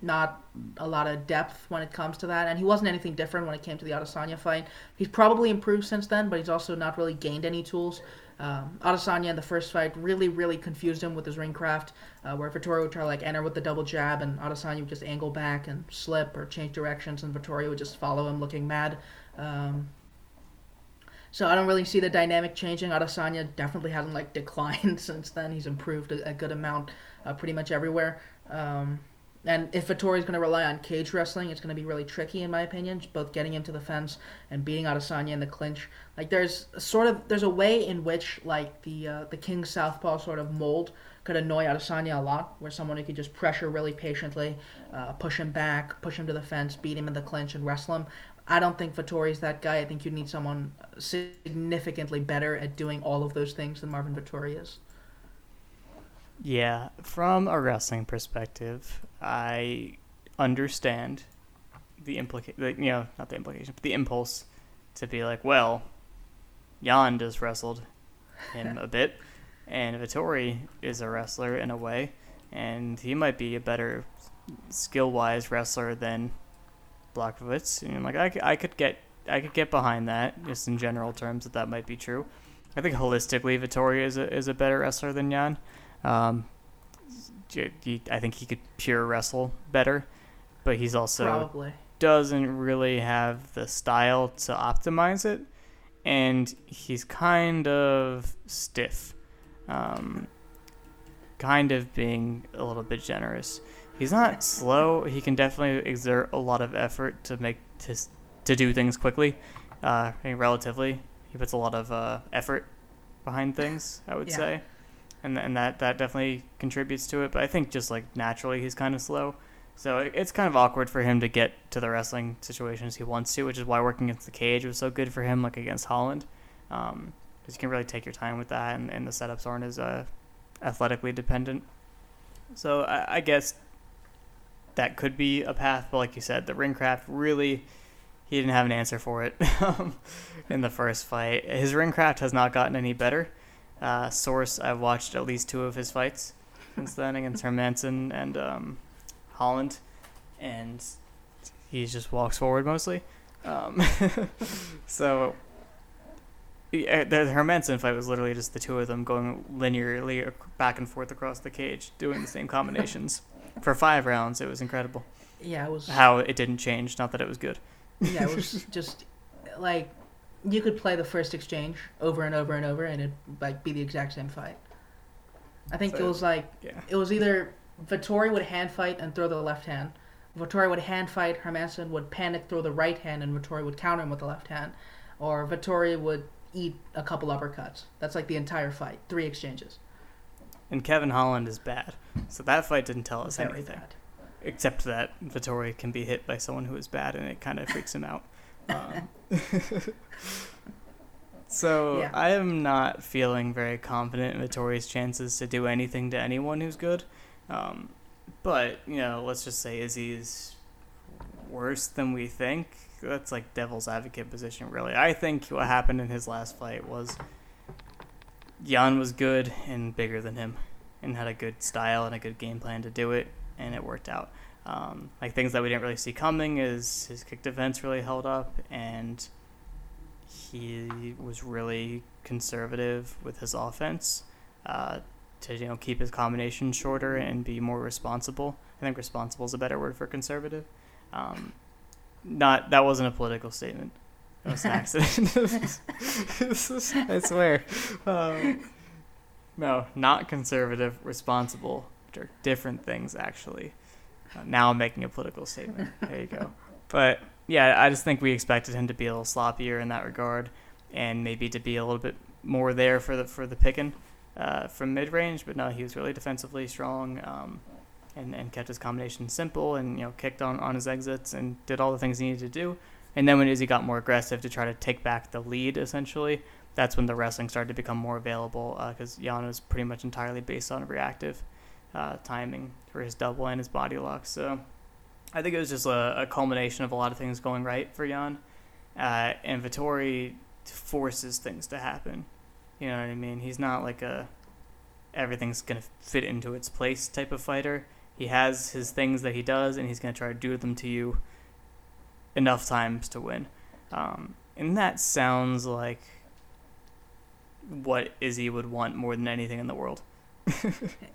not a lot of depth when it comes to that. And he wasn't anything different when it came to the Adesanya fight. He's probably improved since then, but he's also not really gained any tools. Um, Adesanya in the first fight really, really confused him with his ring craft, uh, where Vittorio would try to like enter with the double jab, and Adesanya would just angle back and slip or change directions, and Vittorio would just follow him looking mad. Um, so I don't really see the dynamic changing. Adesanya definitely hasn't like declined since then. He's improved a, a good amount, uh, pretty much everywhere. Um, and if Vettori's going to rely on cage wrestling, it's going to be really tricky, in my opinion. Both getting him to the fence and beating Adesanya in the clinch. Like there's sort of there's a way in which like the uh, the King Southpaw sort of mold could annoy Adesanya a lot, where someone who could just pressure really patiently, uh, push him back, push him to the fence, beat him in the clinch, and wrestle him. I don't think Vettori's that guy. I think you need someone significantly better at doing all of those things than Marvin Vettori is. Yeah, from a wrestling perspective, I understand the implica- the, you know, not the implication, but the impulse to be like, well, Jan just wrestled him a bit, and Vettori is a wrestler in a way, and he might be a better skill-wise wrestler than Blachowicz. And I'm like, I, I could get I could get behind that, just in general terms, that that might be true. I think holistically, Vettori is a is a better wrestler than Jan. Um, I think he could pure wrestle better, but he's also Probably. doesn't really have the style to optimize it, and he's kind of stiff, um, kind of being a little bit generous. He's not slow. He can definitely exert a lot of effort to make to to do things quickly. Uh, I mean, relatively, he puts a lot of uh, effort behind things. I would Yeah. say, and and that that definitely contributes to it. But I think just like naturally, he's kind of slow. So it- it's kind of awkward for him to get to the wrestling situations he wants to, which is why working against the cage was so good for him, like against Holland, because you can really take your time with that, and, and the setups aren't as uh, athletically dependent. So I, I guess that could be a path, but like you said, the ring craft really he didn't have an answer for it um, in the first fight. His ring craft has not gotten any better. Uh, Source, I've watched at least two of his fights since then against Hermansson and um, Holland, and he just walks forward mostly. Um, so yeah, the Hermansson fight was literally just the two of them going linearly back and forth across the cage, doing the same combinations for five rounds. It was incredible Yeah, it was. how it didn't change. Not that it was good. yeah, it was just like you could play the first exchange over and over and over, and it'd like be the exact same fight. I think it was like Yeah. it was either Vettori would hand fight and throw the left hand. Vettori would hand fight, Hermansson would panic, throw the right hand, and Vettori would counter him with the left hand. Or Vettori would eat a couple uppercuts. That's like the entire fight. Three exchanges. And Kevin Holland is bad, so that fight didn't tell us Very anything. bad. except that Vettori can be hit by someone who is bad, and it kind of freaks him out. Um, so Yeah. I am not feeling very confident in Vettori's chances to do anything to anyone who's good. Um, but you know, let's just say Izzy is worse than we think. That's like devil's advocate position, really. I think what happened in his last fight was Jan was good and bigger than him, and had a good style and a good game plan to do it, and it worked out. Um, like things that we didn't really see coming is his kick defense really held up, and he was really conservative with his offense uh, to you know keep his combination shorter and be more responsible. I think responsible is a better word for conservative. Um, not that wasn't a political statement. It was an accident. I swear. Um, no, not conservative, responsible. Which are different things, actually. Uh, now I'm making a political statement. There you go. But yeah, I just think we expected him to be a little sloppier in that regard, and maybe to be a little bit more there for the for the picking uh, from mid range. But no, he was really defensively strong, um, and and kept his combination simple, and you know kicked on on his exits and did all the things he needed to do. And then when Izzy got more aggressive to try to take back the lead, essentially, that's when the wrestling started to become more available because Jan was pretty much entirely based on reactive uh, timing for his double and his body lock. So I think it was just a, a culmination of a lot of things going right for Jan. Uh, and Vettori forces things to happen. You know what I mean? He's not like a everything's going to fit into its place type of fighter. He has his things that he does, and he's going to try to do them to you enough times to win. Um, and that sounds like what Izzy would want more than anything in the world.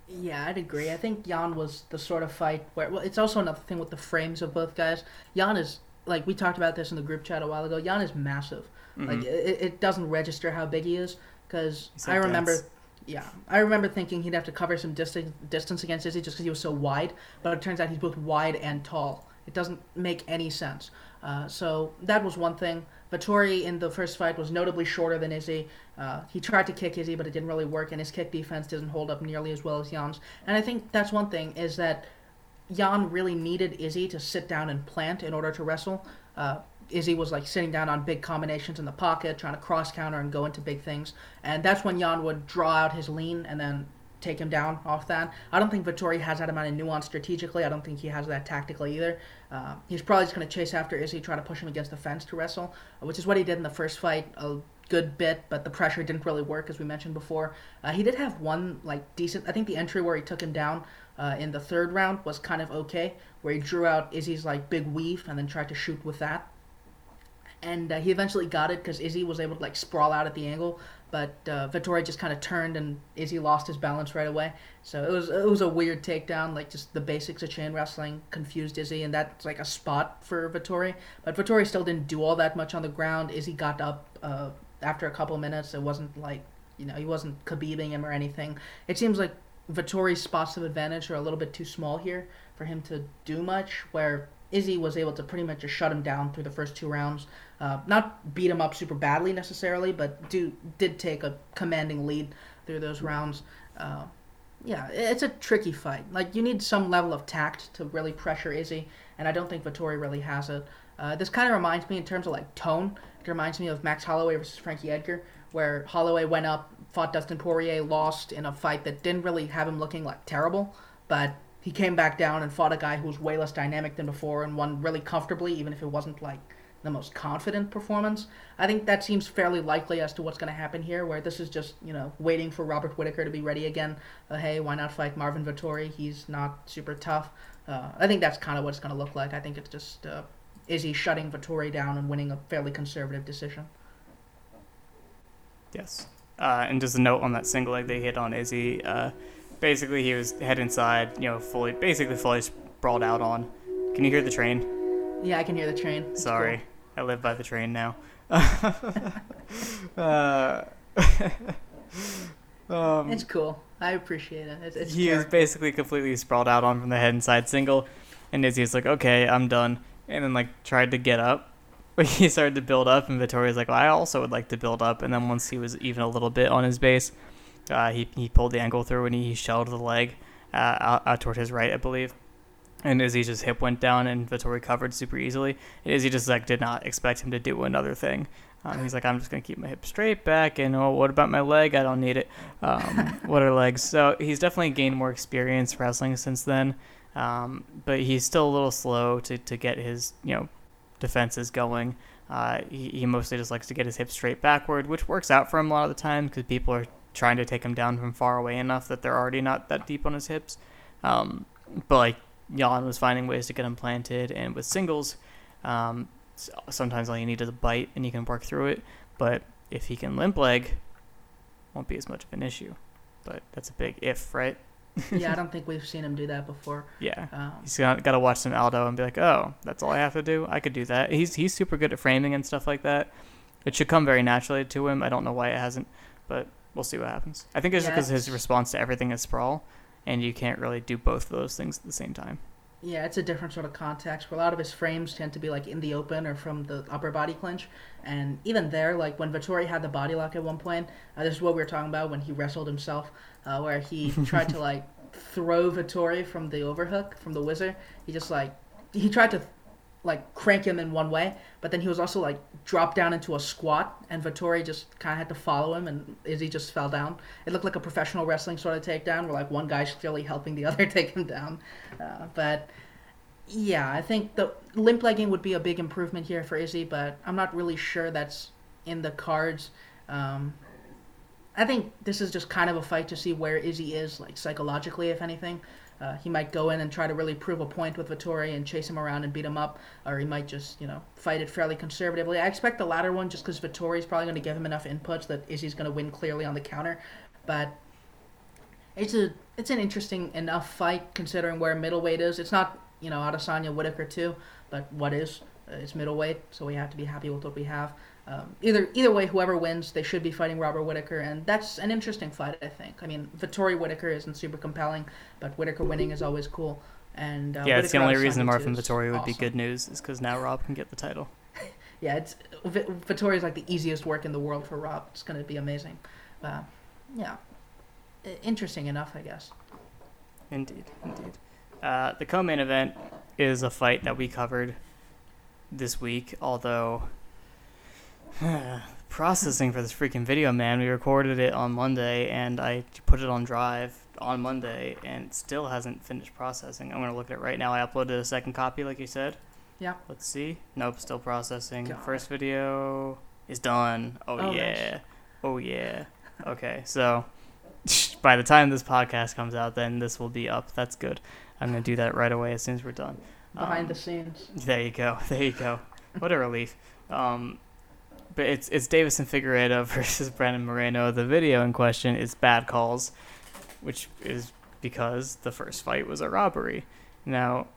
Yeah, I'd agree. I think Jan was the sort of fight where well, it's also another thing with the frames of both guys. Jan is like we talked about this in the group chat a while ago. Jan is massive. Like Mhm. it, it doesn't register how big he is because I remember. dense. Yeah, I remember thinking he'd have to cover some distance distance against Izzy just because he was so wide. But it turns out he's both wide and tall. It doesn't make any sense. Uh, so that was one thing. Vettori in the first fight was notably shorter than Izzy. Uh, he tried to kick Izzy, but it didn't really work, and his kick defense doesn't hold up nearly as well as Jan's. And I think that's one thing is that Jan really needed Izzy to sit down and plant in order to wrestle. Uh, Izzy was like sitting down on big combinations in the pocket, trying to cross counter and go into big things, and that's when Jan would draw out his lean and then take him down off that. I don't think Vettori has that amount of nuance strategically. I don't think he has that tactically either. Uh, he's probably just going to chase after Izzy, try to push him against the fence to wrestle, uh, which is what he did in the first fight a good bit, but the pressure didn't really work, as we mentioned before. Uh, he did have one like decent. I think the entry where he took him down uh, in the third round was kind of okay, where he drew out Izzy's like big weave and then tried to shoot with that and uh, he eventually got it because Izzy was able to like sprawl out at the angle, but uh, Vettori just kind of turned and Izzy lost his balance right away. So it was it was a weird takedown, like just the basics of chain wrestling confused Izzy, and that's like a spot for Vettori. But Vettori still didn't do all that much on the ground. Izzy got up uh, after a couple minutes. It wasn't like you know he wasn't Khabibing him or anything. It seems like Vettori's spots of advantage are a little bit too small here for him to do much. Where Izzy was able to pretty much just shut him down through the first two rounds. Uh, not beat him up super badly necessarily, but do did take a commanding lead through those rounds. Uh, yeah, it's a tricky fight. Like you need some level of tact to really pressure Izzy, and I don't think Vettori really has it. Uh, this kind of reminds me in terms of like tone. It reminds me of Max Holloway versus Frankie Edgar, where Holloway went up, fought Dustin Poirier, lost in a fight that didn't really have him looking like terrible, but he came back down and fought a guy who was way less dynamic than before and won really comfortably, even if it wasn't like the most confident performance. I think that seems fairly likely as to what's going to happen here, where this is just, you know, waiting for Robert Whitaker to be ready again. Uh, hey, why not fight Marvin Vettori? He's not super tough. Uh, I think that's kind of what it's going to look like. I think it's just uh, Izzy shutting Vettori down and winning a fairly conservative decision. Yes. Uh, and just a note on that single leg they hit on Izzy. Uh, basically, he was head inside, you know, fully, basically fully sprawled out on. Can you hear the train? Yeah, I can hear the train. It's Sorry, cool. I live by the train now. uh, um, It's cool. I appreciate it. It's, it's he is basically completely sprawled out on from the head inside single, and Izzy's like, okay, I'm done, and then like tried to get up, but he started to build up, and Vittoria's like, well, I also would like to build up, and then once he was even a little bit on his base, uh, he he pulled the ankle through and he, he shelled the leg uh, out, out toward his right, I believe. And Izzy's just hip went down and Vettori covered super easily. And Izzy just like did not expect him to do another thing. Um, he's like, I'm just gonna keep my hip straight back, and oh, what about my leg? I don't need it. Um, what are legs? So he's definitely gained more experience wrestling since then, um, but he's still a little slow to, to get his you know defenses going. Uh, he, he mostly just likes to get his hips straight backward, which works out for him a lot of the time because people are trying to take him down from far away enough that they're already not that deep on his hips. Um, but like Jan was finding ways to get him planted, and with singles, um, sometimes all you need is a bite and you can work through it. But if he can limp leg, won't be as much of an issue. But that's a big if, right? yeah, I don't think we've seen him do that before. Yeah. Um, He's got, got to watch some Aldo and be like, oh, that's all I have to do. I could do that. He's he's super good at framing and stuff like that. It should come very naturally to him. I don't know why it hasn't, but we'll see what happens. I think it's Yeah, because his response to everything is sprawl, and you can't really do both of those things at the same time. Yeah, it's a different sort of context where a lot of his frames tend to be like in the open or from the upper body clinch. And even there, like when Vettori had the body lock at one point, uh, this is what we were talking about when he wrestled himself, uh, where he tried to like throw Vettori from the overhook, from the wizard. He just like, he tried to like crank him in one way, but then he was also like dropped down into a squat, and Vettori just kind of had to follow him, and Izzy just fell down. It looked like a professional wrestling sort of takedown, where like one guy's clearly helping the other take him down. Uh, but yeah, I think the limp legging would be a big improvement here for Izzy, but I'm not really sure that's in the cards. Um, I think this is just kind of a fight to see where Izzy is, like psychologically, if anything. Uh, he might go in and try to really prove a point with Vettori and chase him around and beat him up, or he might just, you know, fight it fairly conservatively. I expect the latter one just because Vettori's probably going to give him enough inputs that Izzy's going to win clearly on the counter. But it's a it's an interesting enough fight considering where middleweight is. It's not you know Adesanya Whitaker two, but what is uh, it's middleweight, so we have to be happy with what we have. Um, either either way, whoever wins, they should be fighting Robert Whitaker, and that's an interesting fight. I think. I mean, Vettori Whitaker isn't super compelling, but Whitaker winning is always cool. And uh, yeah, it's the only reason Marvin Vettori would be good news is because now Rob can get the title. Yeah, it's v- Vettori is like the easiest work in the world for Rob. It's going to be amazing. Uh, yeah, interesting enough, I guess. Indeed, indeed. Uh, the co-main event is a fight that we covered this week, although processing for this freaking video, man, we recorded it on Monday and I put it on Drive on Monday and it still hasn't finished processing. I'm gonna look at it right now. I uploaded a second copy, like you said. Yeah. Let's see. Nope, still processing. God. First video is done. Oh, Oh, yeah. Oh yeah. Okay, so by the time this podcast comes out, then this will be up. That's good. I'm gonna do that right away as soon as we're done. Behind Um, the scenes. There you go. There you go. What a relief. Um, it's it's Deiveson Figueiredo versus Brandon Moreno. The video in question is bad calls, which is because the first fight was a robbery. Now,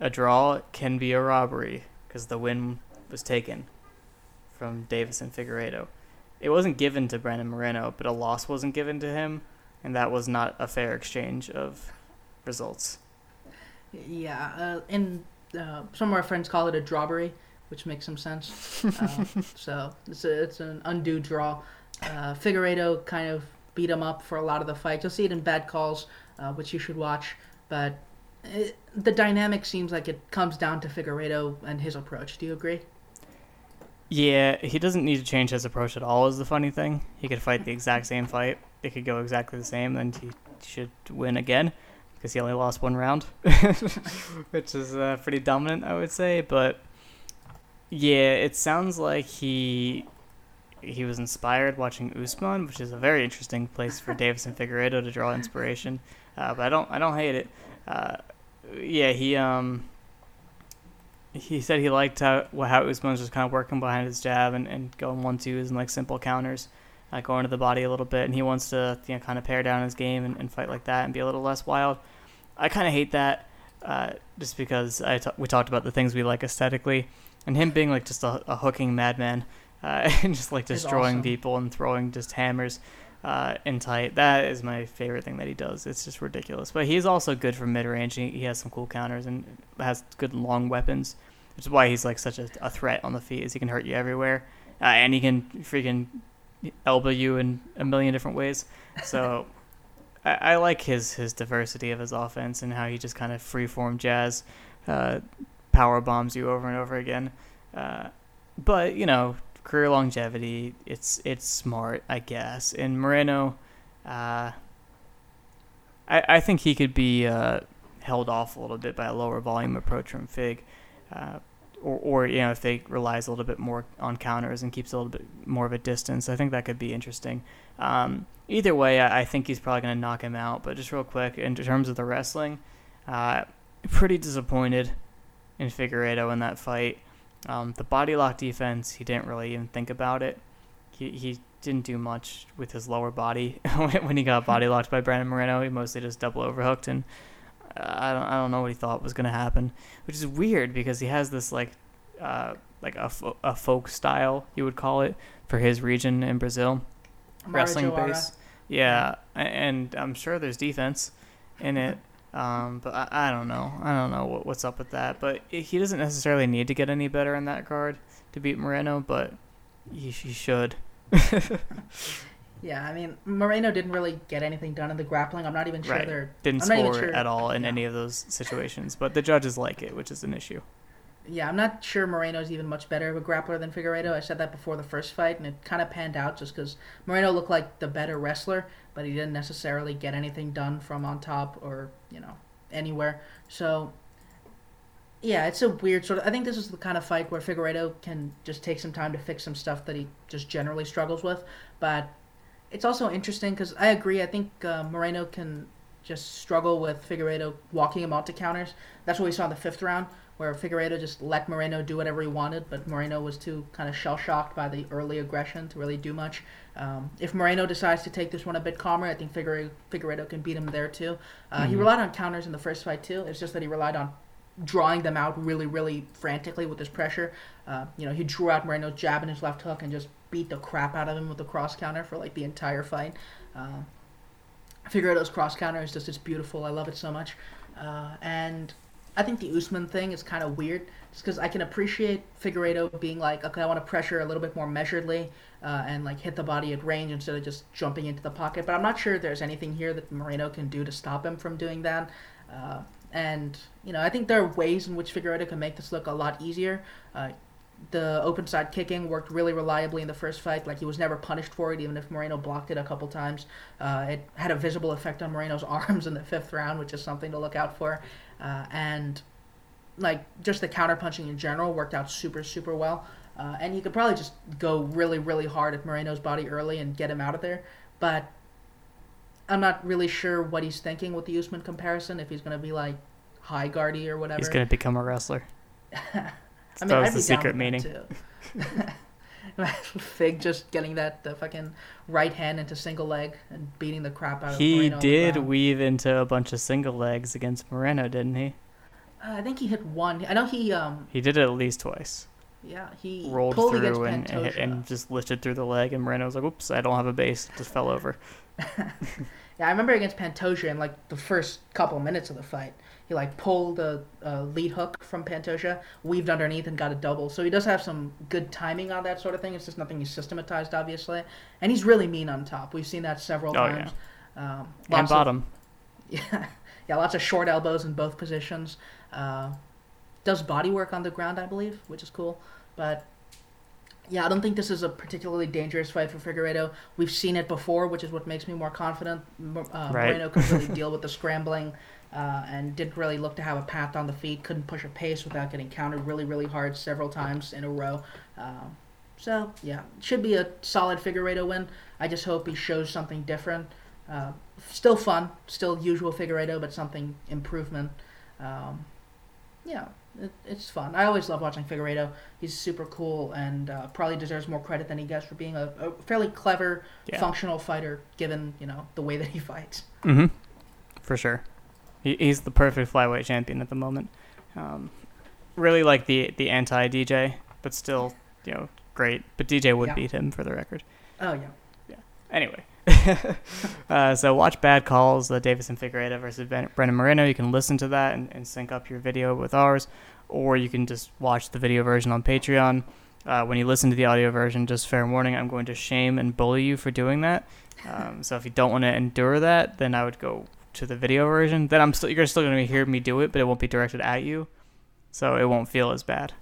a draw can be a robbery because the win was taken from Deiveson Figueiredo. It wasn't given to Brandon Moreno, but a loss wasn't given to him, and that was not a fair exchange of results. Yeah, uh, and uh, some of our friends call it a drawbery, which makes some sense. Uh, so it's a, it's an undue draw. Uh, Figueiredo kind of beat him up for a lot of the fight. You'll see it in bad calls, uh, which you should watch. But it, the dynamic seems like it comes down to Figueiredo and his approach. Do you agree? Yeah, he doesn't need to change his approach at all. Is the funny thing. He could fight the exact same fight. It could go exactly the same, and he should win again because he only lost one round, which is uh, pretty dominant, I would say. But yeah, it sounds like he he was inspired watching Usman, which is a very interesting place for Deiveson Figueiredo to draw inspiration. Uh, but I don't I don't hate it. Uh, yeah, he um he said he liked how how Usman was just kind of working behind his jab and, and going one twos and like simple counters, uh, going to the body a little bit, and he wants to you know kind of pare down his game and, and fight like that and be a little less wild. I kind of hate that, uh, just because I t- we talked about the things we like aesthetically, and him being like just a, a hooking madman, uh, and just like destroying awesome. people and throwing just hammers. Uh, in tight, that is my favorite thing that he does. It's just ridiculous. But he's also good from mid range. He, he has some cool counters and has good long weapons which is why he's like such a, a threat on the feet. Is he can hurt you everywhere, uh, and he can freaking elbow you in a million different ways. So I, I like his his diversity of his offense and how he just kind of freeform jazz, uh, power bombs you over and over again. Uh, but you know, career longevity, it's it's smart, I guess. And Moreno, uh, I I think he could be uh, held off a little bit by a lower volume approach from Fig. Uh, or, or you know if they relies a little bit more on counters and keeps a little bit more of a distance, I think that could be interesting. Um, either way, I, I think he's probably going to knock him out. But just real quick, in terms of the wrestling, uh, pretty disappointed in Figueiredo in that fight. Um, the body lock defense, he didn't really even think about it. He he didn't do much with his lower body when he got body locked by Brandon Moreno. He mostly just double overhooked and I don't I don't know what he thought was gonna happen, which is weird because he has this like uh, like a, fo- a folk style you would call it for his region in Brazil, wrestling Marajoara. base. Yeah, and I'm sure there's defense in it. Um, but I, I don't know. I don't know what, what's up with that. But he doesn't necessarily need to get any better in that guard to beat Moreno, but he, he should. Yeah, I mean Moreno didn't really get anything done in the grappling. I'm not even sure Right. they're Didn't I'm score sure- at all in yeah. any of those situations, but the judges like it, which is an issue. Yeah, I'm not sure Moreno's even much better of a grappler than Figueiredo. I said that before the first fight, and it kind of panned out just because Moreno looked like the better wrestler, but he didn't necessarily get anything done from on top or you know anywhere. So yeah, it's a weird sort of. I think this is the kind of fight where Figueiredo can just take some time to fix some stuff that he just generally struggles with. But it's also interesting because I agree. I think uh, Moreno can just struggle with Figueiredo walking him out to counters. That's what we saw in the fifth round, where Figueiredo just let Moreno do whatever he wanted, but Moreno was too kind of shell shocked by the early aggression to really do much. Um, if Moreno decides to take this one a bit calmer, I think Figueiredo, Figueiredo can beat him there too. Uh, He Mhm. relied on counters in the first fight too. It's just that he relied on drawing them out really, really frantically with his pressure. Uh, you know, he drew out Moreno's jab and his left hook and just beat the crap out of him with the cross counter for like the entire fight. Uh, Figueiredo's cross counter is just it's beautiful. I love it so much. Uh, and I think the Usman thing is kind of weird, just because I can appreciate Figueiredo being like, okay, I want to pressure a little bit more measuredly uh, and like hit the body at range instead of just jumping into the pocket. But I'm not sure there's anything here that Moreno can do to stop him from doing that. Uh, and you know, I think there are ways in which Figueiredo can make this look a lot easier. Uh, the open side kicking worked really reliably in the first fight. Like he was never punished for it, even if Moreno blocked it a couple times. Uh, it had a visible effect on Moreno's arms in the fifth round, which is something to look out for. Uh, and like just the counter punching in general worked out super super well. Uh, and you could probably just go really really hard at Moreno's body early and get him out of there. But I'm not really sure what he's thinking with the Usman comparison. If he's going to be like high guardy or whatever. He's gonna become a wrestler. I that was I'd the secret meaning. Fig just getting that the fucking right hand into single leg and beating the crap out of He Moreno did weave into a bunch of single legs against Moreno, didn't he? Uh, I think he hit one. I know he um He did it at least twice. yeah he Rolled through and, and, hit- and just lifted through the leg, and Moreno was like, "Oops, I don't have a base." Just fell over. Yeah, I remember against Pantoja in like the first couple minutes of the fight. He like pulled a, a lead hook from Pantoja, weaved underneath, and got a double. So he does have some good timing on that sort of thing. It's just nothing he's systematized, obviously. And he's really mean on top. We've seen that several Oh, times. Um, and lots of- bottom. yeah, yeah, lots of short elbows in both positions. Uh, does body work on the ground, I believe, which is cool. But yeah, I don't think this is a particularly dangerous fight for Figueiredo. We've seen it before, which is what makes me more confident. Uh, Right. Moreno could really deal with the scrambling uh, and didn't really look to have a path on the feet. Couldn't push a pace without getting countered really, really hard several times in a row. Um, so yeah, should be a solid Figueiredo win. I just hope he shows something different. Uh, still fun, still usual Figueiredo, but something improvement. Um, yeah, it, it's fun. I always love watching Figueiredo. He's super cool and uh, probably deserves more credit than he gets for being a, a fairly clever, Yeah. functional fighter, given you know the way that he fights. Mm-hmm. For sure. He, he's the perfect flyweight champion at the moment. Um, really like the the anti DJ, but still, you know, great. But DJ would Yeah. beat him for the record. Oh yeah. Yeah. Anyway, uh, so watch Bad Calls, the Deiveson Figueiredo versus ben- Brendan Moreno. You can listen to that and, and sync up your video with ours, or you can just watch the video version on Patreon. Uh, when you listen to the audio version, just fair warning, I'm going to shame and bully you for doing that. Um, so if you don't want to endure that, then I would go to the video version. Then I'm still you're still going to hear me do it, but it won't be directed at you, so it won't feel as bad.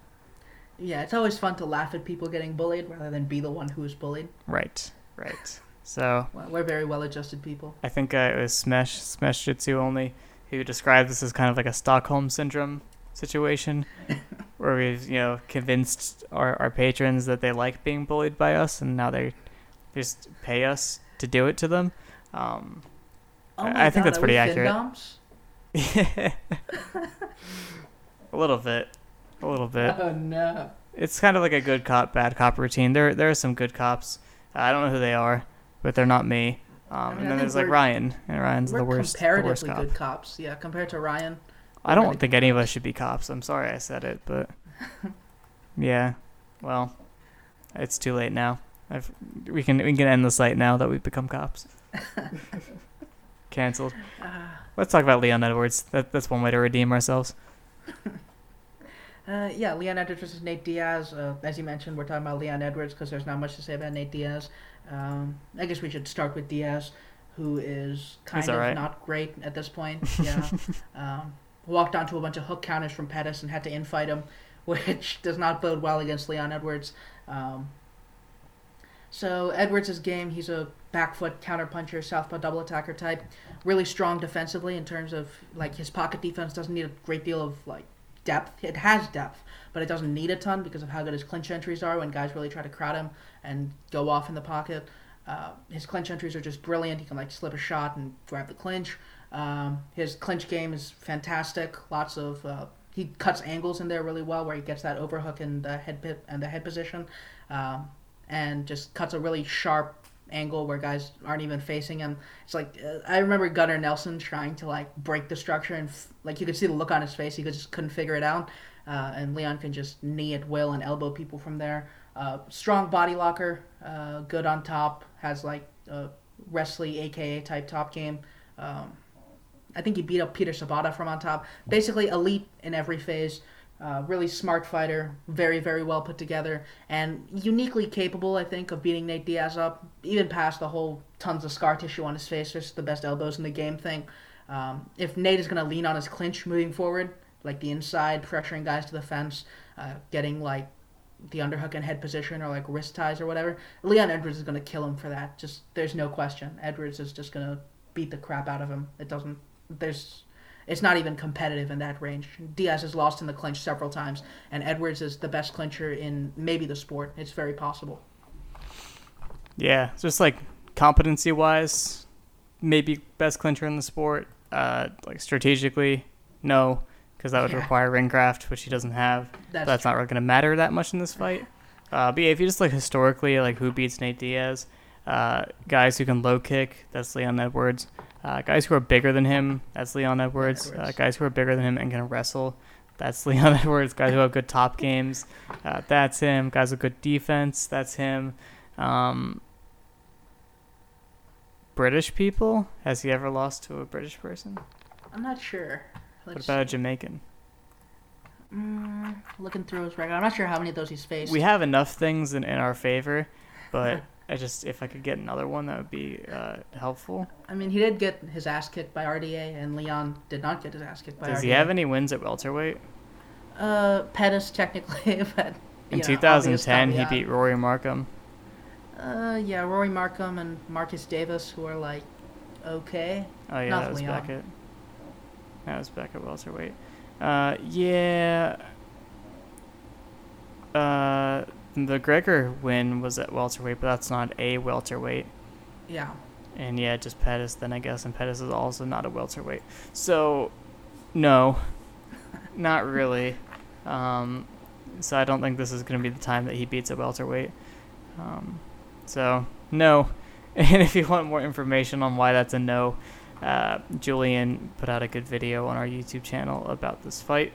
Yeah, it's always fun to laugh at people getting bullied rather than be the one who is bullied. Right, right. So Well, we're very well-adjusted people. I think uh, it was Smash Smash Jitsu only who described this as kind of like a Stockholm syndrome situation, where we've you know convinced our, our patrons that they like being bullied by us, and now they just pay us to do it to them. Um, Oh I- I think God, that's pretty accurate. Findoms? a little bit, a little bit. Oh no. It's kind of like a good cop, bad cop routine. There, there are some good cops. I don't know who they are, but they're not me. Um, mean, and then there's like Ryan, and Ryan's the worst, the comparatively worst cop. good cops. Yeah, compared to Ryan. I don't really think any of us should be cops. I'm sorry I said it, but yeah. Well, it's too late now. I've, we can we can end the site now that we've become cops. Cancelled. Uh, Let's talk about Leon Edwards. That, that's one way to redeem ourselves. Uh, yeah, Leon Edwards versus Nate Diaz. Uh, as you mentioned, we're talking about Leon Edwards because there's not much to say about Nate Diaz. Um, I guess we should start with Diaz, who is kind of alright. not great at this point. Yeah, um, walked onto a bunch of hook counters from Pettis and had to infight him, which does not bode well against Leon Edwards. Um, so Edwards' game, he's a back foot counter puncher, southpaw double attacker type. Really strong defensively in terms of like his pocket defense doesn't need a great deal of like depth. It has depth, but it doesn't need a ton because of how good his clinch entries are when guys really try to crowd him and go off in the pocket. Uh, his clinch entries are just brilliant. He can like slip a shot and grab the clinch. Um, his clinch game is fantastic. Lots of uh, he cuts angles in there really well, where he gets that overhook in the head pit and the head position, um, and just cuts a really sharp angle where guys aren't even facing him. It's like uh, I remember Gunnar Nelson trying to like break the structure and f- like you could see the look on his face. He could- just couldn't figure it out. Uh, and Leon can just knee at will and elbow people from there. Uh, strong body locker, uh, good on top. Has like a wrestly AKA type top game. Um, I think he beat up Peter Sobotta from on top. Basically elite in every phase. Uh, really smart fighter, very very well put together, and uniquely capable. I think of beating Nate Diaz up, even past the whole tons of scar tissue on his face, just the best elbows in the game thing. Um, if Nate is going to lean on his clinch moving forward, like the inside, pressuring guys to the fence, uh, getting like the underhook and head position or like wrist ties or whatever, Leon Edwards is going to kill him for that. Just there's no question. Edwards is just going to beat the crap out of him. It doesn't. There's. It's not even competitive in that range. Diaz has lost in the clinch several times, and Edwards is the best clincher in maybe the sport. It's very possible. Yeah, just like competency wise, maybe best clincher in the sport. Uh, like strategically, no, because that would Yeah. require ring craft, which he doesn't have. That's, That's not really going to matter that much in this fight. Uh, but yeah, if you just look historically, like who beats Nate Diaz, uh, guys who can low kick, that's Leon Edwards. Uh, guys who are bigger than him, that's Leon Edwards. Uh, guys who are bigger than him and can wrestle, that's Leon Edwards. Guys who have good top games, uh, that's him. Guys with good defense, that's him. Um, British people, has he ever lost to a British person? I'm not sure. What Let's about a Jamaican? Mm, looking through his record, I'm not sure how many of those he's faced. We have enough things in, in our favor, but I just if I could get another one, that would be uh, helpful. I mean, he did get his ass kicked by RDA, and Leon did not get his ass kicked by RDA. Does RDA. he have any wins at welterweight? Uh, Pettis technically, but In know, 2010, he beat Rory Markham. Uh, yeah, Rory Markham and Marcus Davis, who are like okay. Oh yeah, Not that was Leon. back at that was back at welterweight. Uh, yeah. Uh, the Gregor win was at welterweight, but that's not a welterweight. Yeah, And yeah, just Pettis then I guess, and Pettis is also not a welterweight. So, no, not really. Um, so I don't think this is going to be the time that he beats a welterweight. Um, so no. And if you want more information on why that's a no, uh, Julian put out a good video on our YouTube channel about this fight.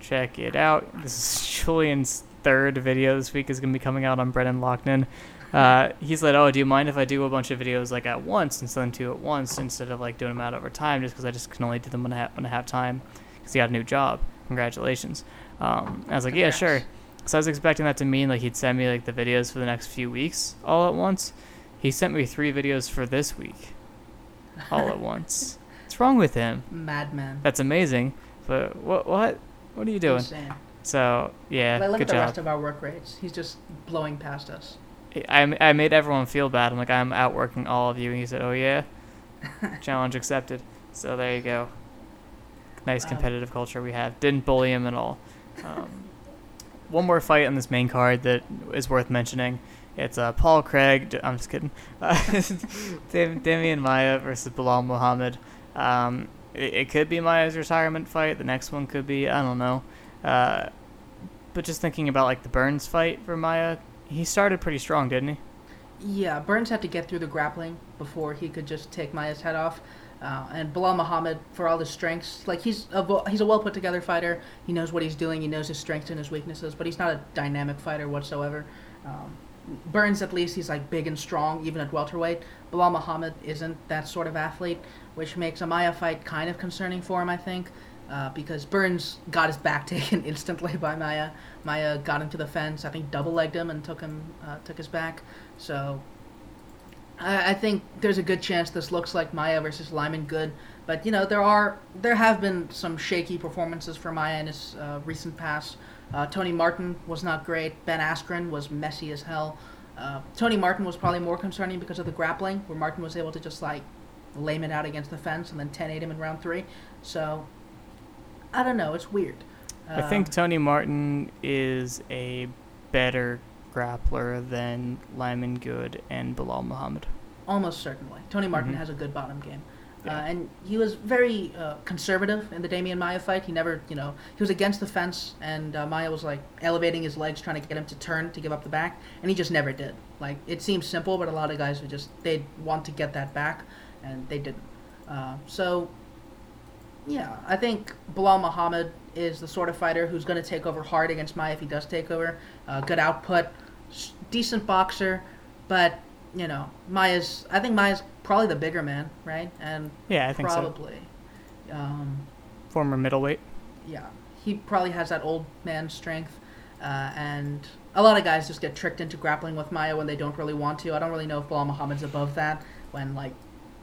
Check it out. This is Julian's third video this week is going to be coming out on Brendan Loughnane. Uh, he said, "Oh, do you mind if I do a bunch of videos like at once and send two at once instead of like doing them out over time? Just because I just can only do them when I have, when I have time because he got a new job. Congratulations." Um, I was like, "Yeah, sure." So I was expecting that to mean like he'd send me like the videos for the next few weeks all at once. He sent me three videos for this week, all at once. What's wrong with him? madman. That's amazing, but what what what are you doing? So yeah, Like, look good at the job. rest of our work rates. He's just blowing past us. I, I made everyone feel bad. I'm like, I'm outworking all of you. And he said, Oh, yeah? Challenge accepted. So there you go. Nice competitive culture we have. Didn't bully him at all. Um, one more fight on this main card that is worth mentioning. It's uh, Paul Craig. I'm just kidding. Uh, Dam- Demian Maia versus Belal Muhammad. Um, it, it could be Maia's retirement fight. The next one could be, I don't know. Uh, but just thinking about like the Burns fight for Maia, he started pretty strong, didn't he? Yeah, Burns had to get through the grappling before he could just take Maia's head off. Uh, and Belal Muhammad, for all his strengths, like he's a he's a well put together fighter. He knows what he's doing. He knows his strengths and his weaknesses, but he's not a dynamic fighter whatsoever. Um, Burns, at least, he's like big and strong, even at welterweight. Belal Muhammad isn't that sort of athlete, which makes a Maia fight kind of concerning for him, I think, uh, because Burns got his back taken instantly by Maia. Maia got him to the fence, I think, double legged him and took him uh, took his back. So I, I think there's a good chance this looks like Maia versus Lyman Good, but you know there are there have been some shaky performances for Maia in his uh, recent past. Uh, Tony Martin was not great. Ben Askren was messy as hell. Uh, Tony Martin was probably more concerning because of the grappling, where Martin was able to just like lame it out against the fence and then 10-8 him in round three. So I don't know. It's weird. I think Um, Tony Martin is a better grappler than Lyman Good and Belal Muhammad. Almost certainly. Tony Martin Mhm. has a good bottom game. Uh, and he was very uh, conservative in the Demian Maia fight. He never, you know, he was against the fence, and uh, Maia was like elevating his legs, trying to get him to turn to give up the back, and he just never did. Like it seems simple, but a lot of guys would just they want to get that back, and they didn't. Uh, so, yeah, I think Belal Muhammad is the sort of fighter who's going to take over hard against Maia if he does take over. Uh, good output, s- decent boxer, but you know, Maia's. I think Maia's probably the bigger man, right? And Yeah, I think so. probably, um, Former middleweight. yeah, he probably has that old man strength. Uh, and a lot of guys just get tricked into grappling with Maia when they don't really want to. I don't really know if Belal Muhammad's above that when like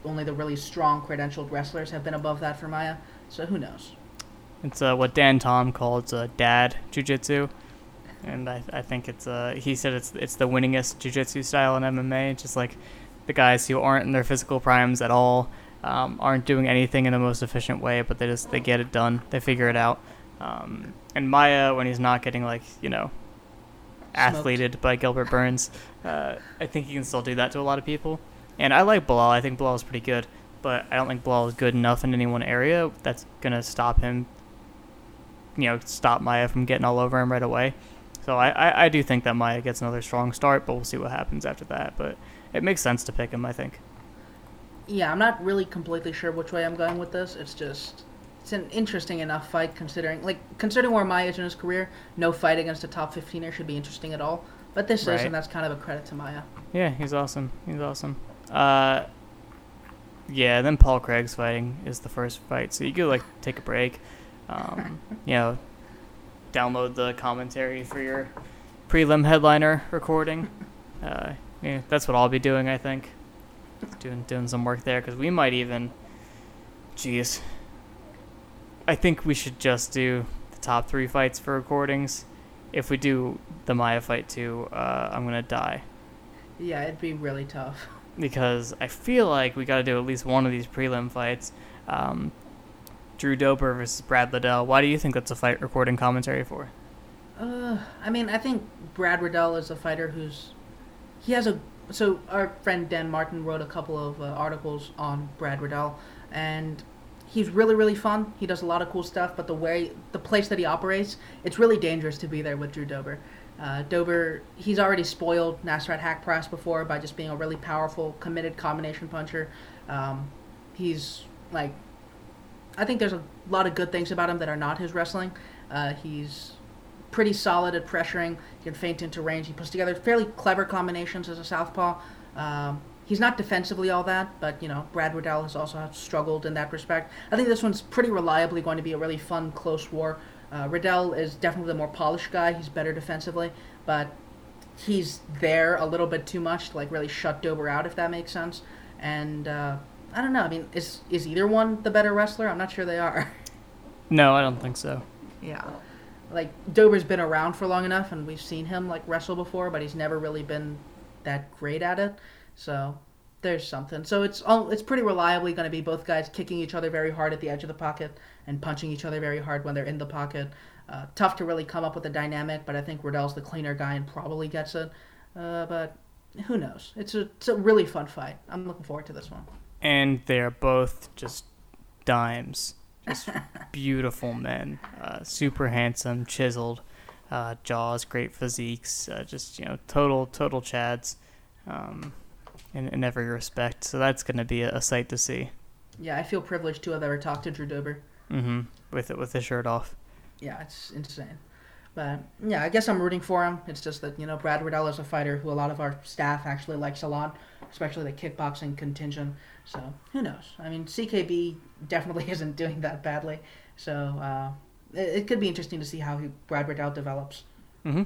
only the really strong credentialed wrestlers have been above that for Maia. So who knows? It's uh, what Dan Tom calls uh, dad jujitsu, and I, I think it's uh, he said it's it's the winningest jujitsu style in MMA. Just like the guys who aren't in their physical primes at all, um, aren't doing anything in the most efficient way, but they just they get it done. They figure it out. Um, and Maia, when he's not getting like you know, Smoked. athleted by Gilbert Burns, uh, I think he can still do that to a lot of people. And I like Belal. I think Belal is pretty good, but I don't think Belal is good enough in any one area that's gonna stop him. You know, stop Maia from getting all over him right away. So I, I, I do think that Maia gets another strong start, but we'll see what happens after that. But it makes sense to pick him, I think. Yeah, I'm not really completely sure which way I'm going with this. It's just it's an interesting enough fight considering like considering where Maia is in his career, no fight against a top 15er should be interesting at all. But this Right. is, and that's kind of a credit to Maya. Yeah, he's awesome. He's awesome. Uh, yeah, then Paul Craig's fighting is the first fight, so you could like take a break. Um, you know, download the commentary for your prelim headliner recording. Uh, yeah, that's what I'll be doing. I think doing doing some work there because we might even. Jeez. I think we should just do the top three fights for recordings. If we do the Maia fight too, uh, I'm gonna die Yeah, it'd be really tough. Because I feel like we got to do at least one of these prelim fights. Um, Drew Dober versus Brad Riddell. Why do you think that's a fight recording commentary for? Uh, I mean, I think Brad Riddell is a fighter who's he has a so our friend Dan Martin wrote a couple of uh, articles on Brad Riddell, and he's really really fun. He does a lot of cool stuff, but the way the place that he operates, it's really dangerous to be there with Drew Dober. Uh, Dober, he's already spoiled Nasrat Haqparast before by just being a really powerful, committed combination puncher. Um, he's like, I think there's a lot of good things about him that are not his wrestling. Uh, he's pretty solid at pressuring. He can feint into range. He puts together fairly clever combinations as a southpaw. Um, he's not defensively all that, but you know Brad Riddell has also struggled in that respect. I think this one's pretty reliably going to be a really fun, close war. Uh, Riddell is definitely the more polished guy. He's better defensively, but he's there a little bit too much to like really shut Dober out, if that makes sense. And uh, I don't know. I mean, is is either one the better wrestler? I'm not sure they are. No, I don't think so. Yeah. Like Dober's been around for long enough and we've seen him like wrestle before, but he's never really been that great at it. So there's something. So it's all it's pretty reliably going to be both guys kicking each other very hard at the edge of the pocket and punching each other very hard when they're in the pocket. Uh, tough to really come up with a dynamic, but I think Riddell's the cleaner guy and probably gets it. Uh, but who knows? It's a it's a really fun fight. I'm looking forward to this one. And they're both just dimes, just beautiful men, uh, super handsome, chiseled, uh, jaws, great physiques, uh, just you know, total total chads, um, in in every respect. So that's gonna be a, a sight to see. Yeah, I feel privileged to have ever talked to Drew Dober. Hmm With it with the shirt off. yeah, it's insane. But yeah, I guess I'm rooting for him. It's just that you know Brad Riddell is a fighter who a lot of our staff actually likes a lot, especially the kickboxing contingent. So who knows? I mean, CKB definitely isn't doing that badly. So uh, it, it could be interesting to see how he, Brad Riddell develops. hmm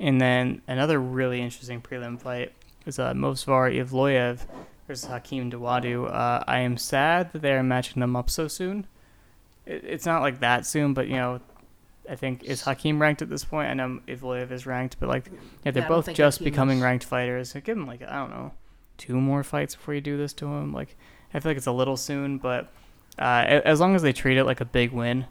And then another really interesting prelim fight is uh, Movsar Evloev versus Hakeem Dawodu. Uh, I am sad that they're matching them up so soon. It, it's not like that soon, but you know, I think is Hakeem ranked at this point? I know Evloev is ranked, but like, yeah, they're Yeah, both just Hakeem becoming is- ranked fighters. So give them like I don't know, two more fights before you do this to him. Like, I feel like it's a little soon, but uh, as long as they treat it like a big win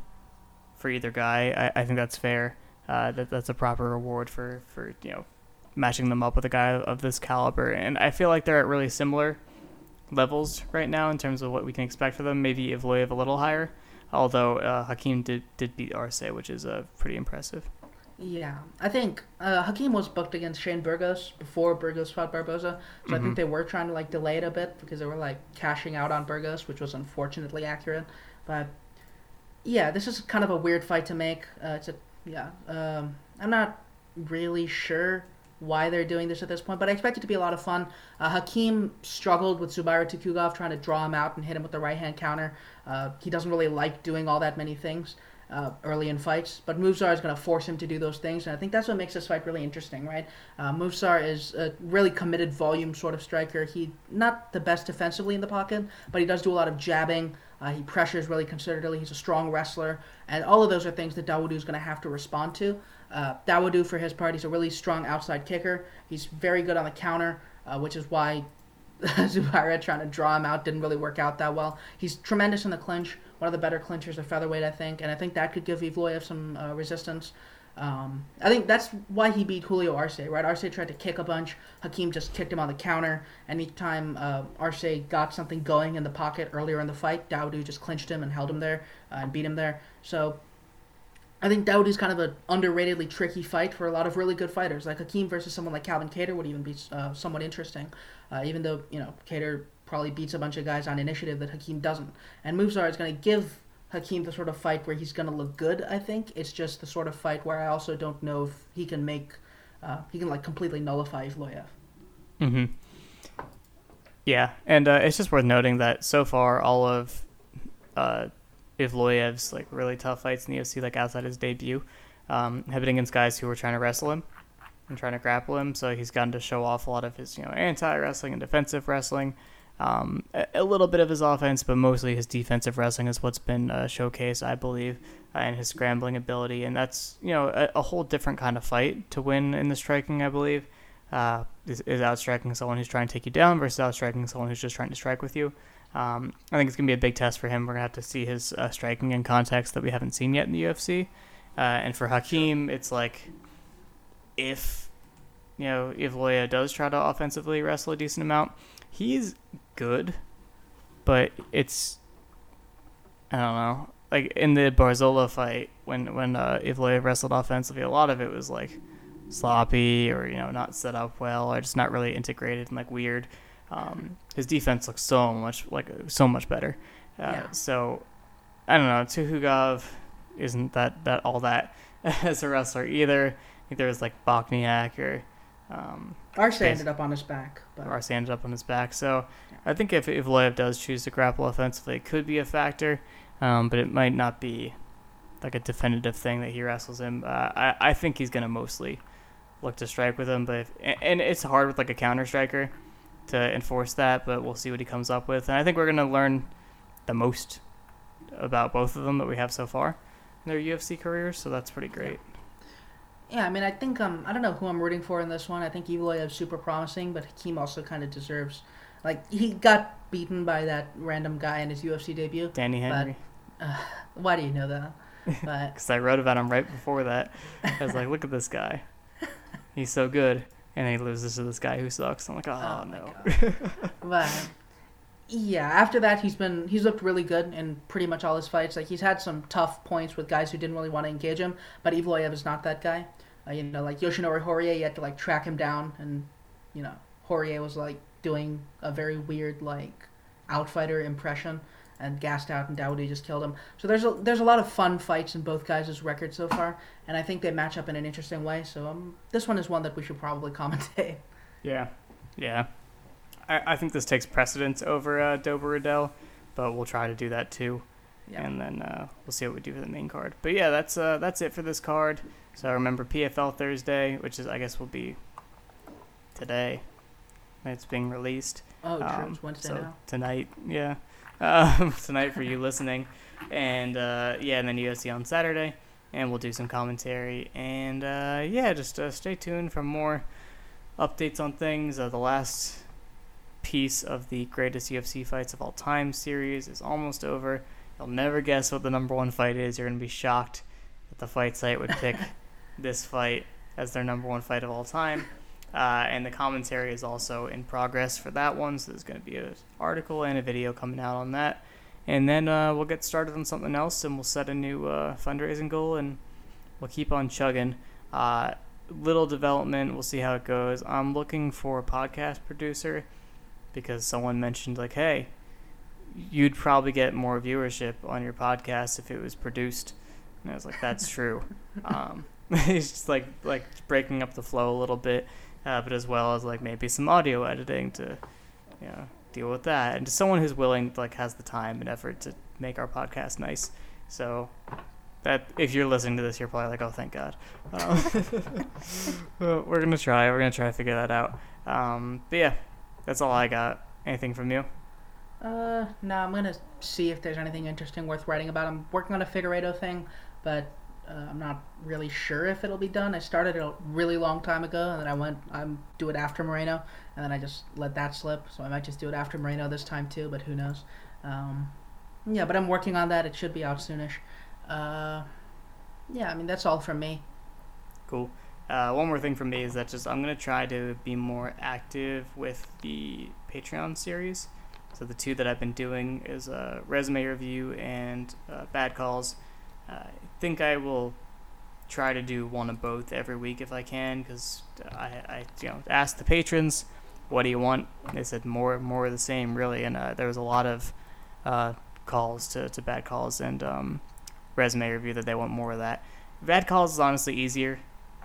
for either guy, I, I think that's fair. Uh, that that's a proper reward for for you know matching them up with a guy of this caliber. And I feel like they're at really similar levels right now in terms of what we can expect for them. Maybe Evloev a little higher, although uh, Hakeem did did beat Arce, which is uh, pretty impressive. Yeah, I think uh, Hakeem was booked against Shane Burgos before Burgos fought Barboza, so I think Mhm. they were trying to like delay it a bit because they were like cashing out on Burgos, which was unfortunately accurate. But yeah, this is kind of a weird fight to make. Uh, it's a yeah, um, I'm not really sure why they're doing this at this point, but I expect it to be a lot of fun. Uh, Hakeem struggled with Zubaira Tukhugov trying to draw him out and hit him with the right hand counter. Uh, he doesn't really like doing all that many things uh, early in fights, but Movsar is going to force him to do those things, and I think that's what makes this fight really interesting, right? Uh, is a really committed volume sort of striker. He not the best defensively in the pocket, but he does do a lot of jabbing. Uh, he pressures really considerably. He's a strong wrestler, and all of those are things that Dawodu is going to have to respond to. Uh, Dawodu, for his part, he's a really strong outside kicker. He's very good on the counter, uh, which is why Zubaira trying to draw him out didn't really work out that well. He's tremendous in the clinch, one of the better clinchers of featherweight, I think, and I think that could give Evloev some uh, resistance. Um, I think that's why he beat Julio Arce, right? Arce tried to kick a bunch. Hakeem just kicked him on the counter. Anytime uh, Arce got something going in the pocket earlier in the fight, Dawodu just clinched him and held him there uh, and beat him there. So I think that would be kind of an underratedly tricky fight for a lot of really good fighters. Like Hakeem versus someone like Calvin Kattar would even be uh, somewhat interesting, uh, even though you know Kattar probably beats a bunch of guys on initiative that Hakeem doesn't. And Movsar is going to give Hakeem the sort of fight where he's going to look good. I think it's just the sort of fight where I also don't know if he can make uh, he can like completely nullify Evloev. Mm-hmm. Yeah, and uh, it's just worth noting that so far all of uh, Evloev's like really tough fights in the UFC, like outside his debut, um, have been against guys who were trying to wrestle him and trying to grapple him. So he's gotten to show off a lot of his you know anti wrestling and defensive wrestling. Um, a, a, little bit of his offense, but mostly his defensive wrestling is what's been uh, showcased, I believe, uh, and his scrambling ability. And that's you know a, a, whole different kind of fight to win in the striking, I believe uh, is, is outstriking someone who's trying to take you down versus outstriking someone who's just trying to strike with you. Um, I think it's going to be a big test for him. We're going to have to see his uh, striking in context that we haven't seen yet in the UFC. Uh, and for Hakeem, it's like if you know if Loya does try to offensively wrestle a decent amount, he's good, but it's I don't know. Like in the Barzola fight, when when uh, Evloev wrestled offensively, a lot of it was like sloppy or you know not set up well or just not really integrated and like weird. Um, his defense looks so much like so much better. Uh, yeah. So I don't know. Tukhugov isn't that that all that as a wrestler either. I think there was like Bochniak or um, Arce ended up on his back. But... Arce ended up on his back. So yeah. I think if if Loev does choose to grapple offensively, it could be a factor, um, but it might not be like a definitive thing that he wrestles him. Uh, I I think he's gonna mostly look to strike with him. But if, and it's hard with like a counter striker to enforce that, but we'll see what he comes up with. And I think we're gonna learn the most about both of them that we have so far in their UFC careers. So that's pretty great. Yeah, I mean, I think um, I don't know who I'm rooting for in this one. I think Evloev is super promising, but Hakeem also kind of deserves. Like he got beaten by that random guy in his UFC debut. Danny Henry. But, uh, why do you know that? Because I wrote about him right before that. I was like, look at this guy he's so good, and then he loses to this guy who sucks. I'm like, oh, oh no. but yeah, after that, he's been he's looked really good in pretty much all his fights. Like he's had some tough points with guys who didn't really want to engage him, but Evloev is not that guy. Uh, you know, like Yoshinori Horie, you had to like track him down, and you know, Horie was like doing a very weird like outfighter impression and gassed out, and Dawodu just killed him. So there's a there's a lot of fun fights in both guys' records so far, and I think they match up in an interesting way. So um, this one is one that we should probably commentate. Yeah, yeah. I, I think this takes precedence over uh, Dober Riddell, but we'll try to do that too. Yeah. And then uh, we'll see what we do for the main card. But yeah, that's uh, that's it for this card. So remember PFL Thursday, which is I guess will be today. It's being released. Oh, true. Um, it's Wednesday so now. Tonight, yeah um, tonight for you listening. And uh, yeah, and then UFC on Saturday, and we'll do some commentary. And uh, yeah, just uh, stay tuned for more updates on things. Uh, the last piece of the greatest UFC fights of all time series is almost over. You'll never guess what the number one fight is. You're gonna be shocked that the fight site would pick this fight as their number one fight of all time. Uh, and the commentary is also in progress for that one, so there's going to be an article and a video coming out on that. And then uh, we'll get started on something else, and we'll set a new uh, fundraising goal, and we'll keep on chugging. Uh, little development, we'll see how it goes. I'm looking for a podcast producer because someone mentioned, like, hey, you'd probably get more viewership on your podcast if it was produced. And I was like, that's true. um, it's just like like breaking up the flow a little bit uh, but as well as like maybe some audio editing to, you know, deal with that, and just someone who's willing, like, has the time and effort to make our podcast nice. So that if you're listening to this, you're probably like, oh, thank God. Um, we're gonna try. We're gonna try to figure that out. Um, but yeah, that's all I got. Anything from you? Uh, no, I'm gonna see if there's anything interesting worth writing about. I'm working on a Figueiredo thing, but uh, I'm not really sure if it'll be done. I started it a really long time ago, and then I went, I'm do it after Moreno, and then I just let that slip. So I might just do it after Moreno this time too, but who knows? Um, yeah, but I'm working on that. It should be out soonish. Uh, yeah, I mean that's all from me. Cool. Uh, one more thing from me is that just I'm gonna try to be more active with the Patreon series. So the two that I've been doing is a resume review and uh, bad calls. Uh, think I will try to do one of both every week if I can, because I, I, you know, asked the patrons, "What do you want?" They said more, more of the same, really. And uh, there was a lot of uh, calls to, to bad calls and um, resume review that they want more of that. Bad calls is honestly easier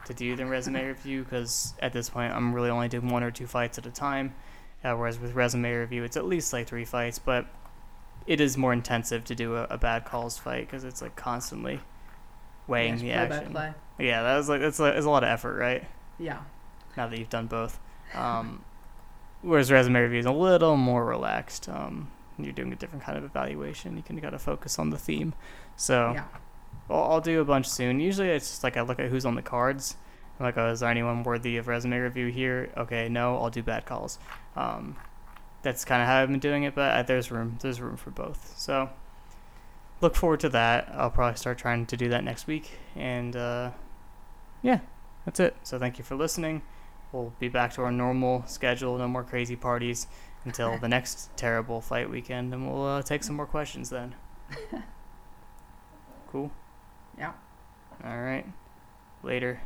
to do than resume review because at this point I'm really only doing one or two fights at a time. Uh, whereas with resume review, it's at least like three fights, but it is more intensive to do a, a bad calls fight because it's like constantly weighing the action. play. Yeah, that was like it's a, it's a lot of effort, right? Yeah. Now that you've done both. Um, whereas resume review is a little more relaxed. Um, you're doing a different kind of evaluation. You can kind of got to focus on the theme. So Yeah. I'll, I'll do a bunch soon. Usually it's just like I look at who's on the cards. I'm like, oh, is there anyone worthy of resume review here? Okay, no, I'll do bad calls. Um, that's kind of how I've been doing it, but uh, there's room. There's room for both. So look forward to that. I'll probably start trying to do that next week. And uh, yeah, that's it. So thank you for listening. We'll be back to our normal schedule. No more crazy parties until the next terrible fight weekend, and we'll uh, take some more questions then. cool. Yeah. All right. Later.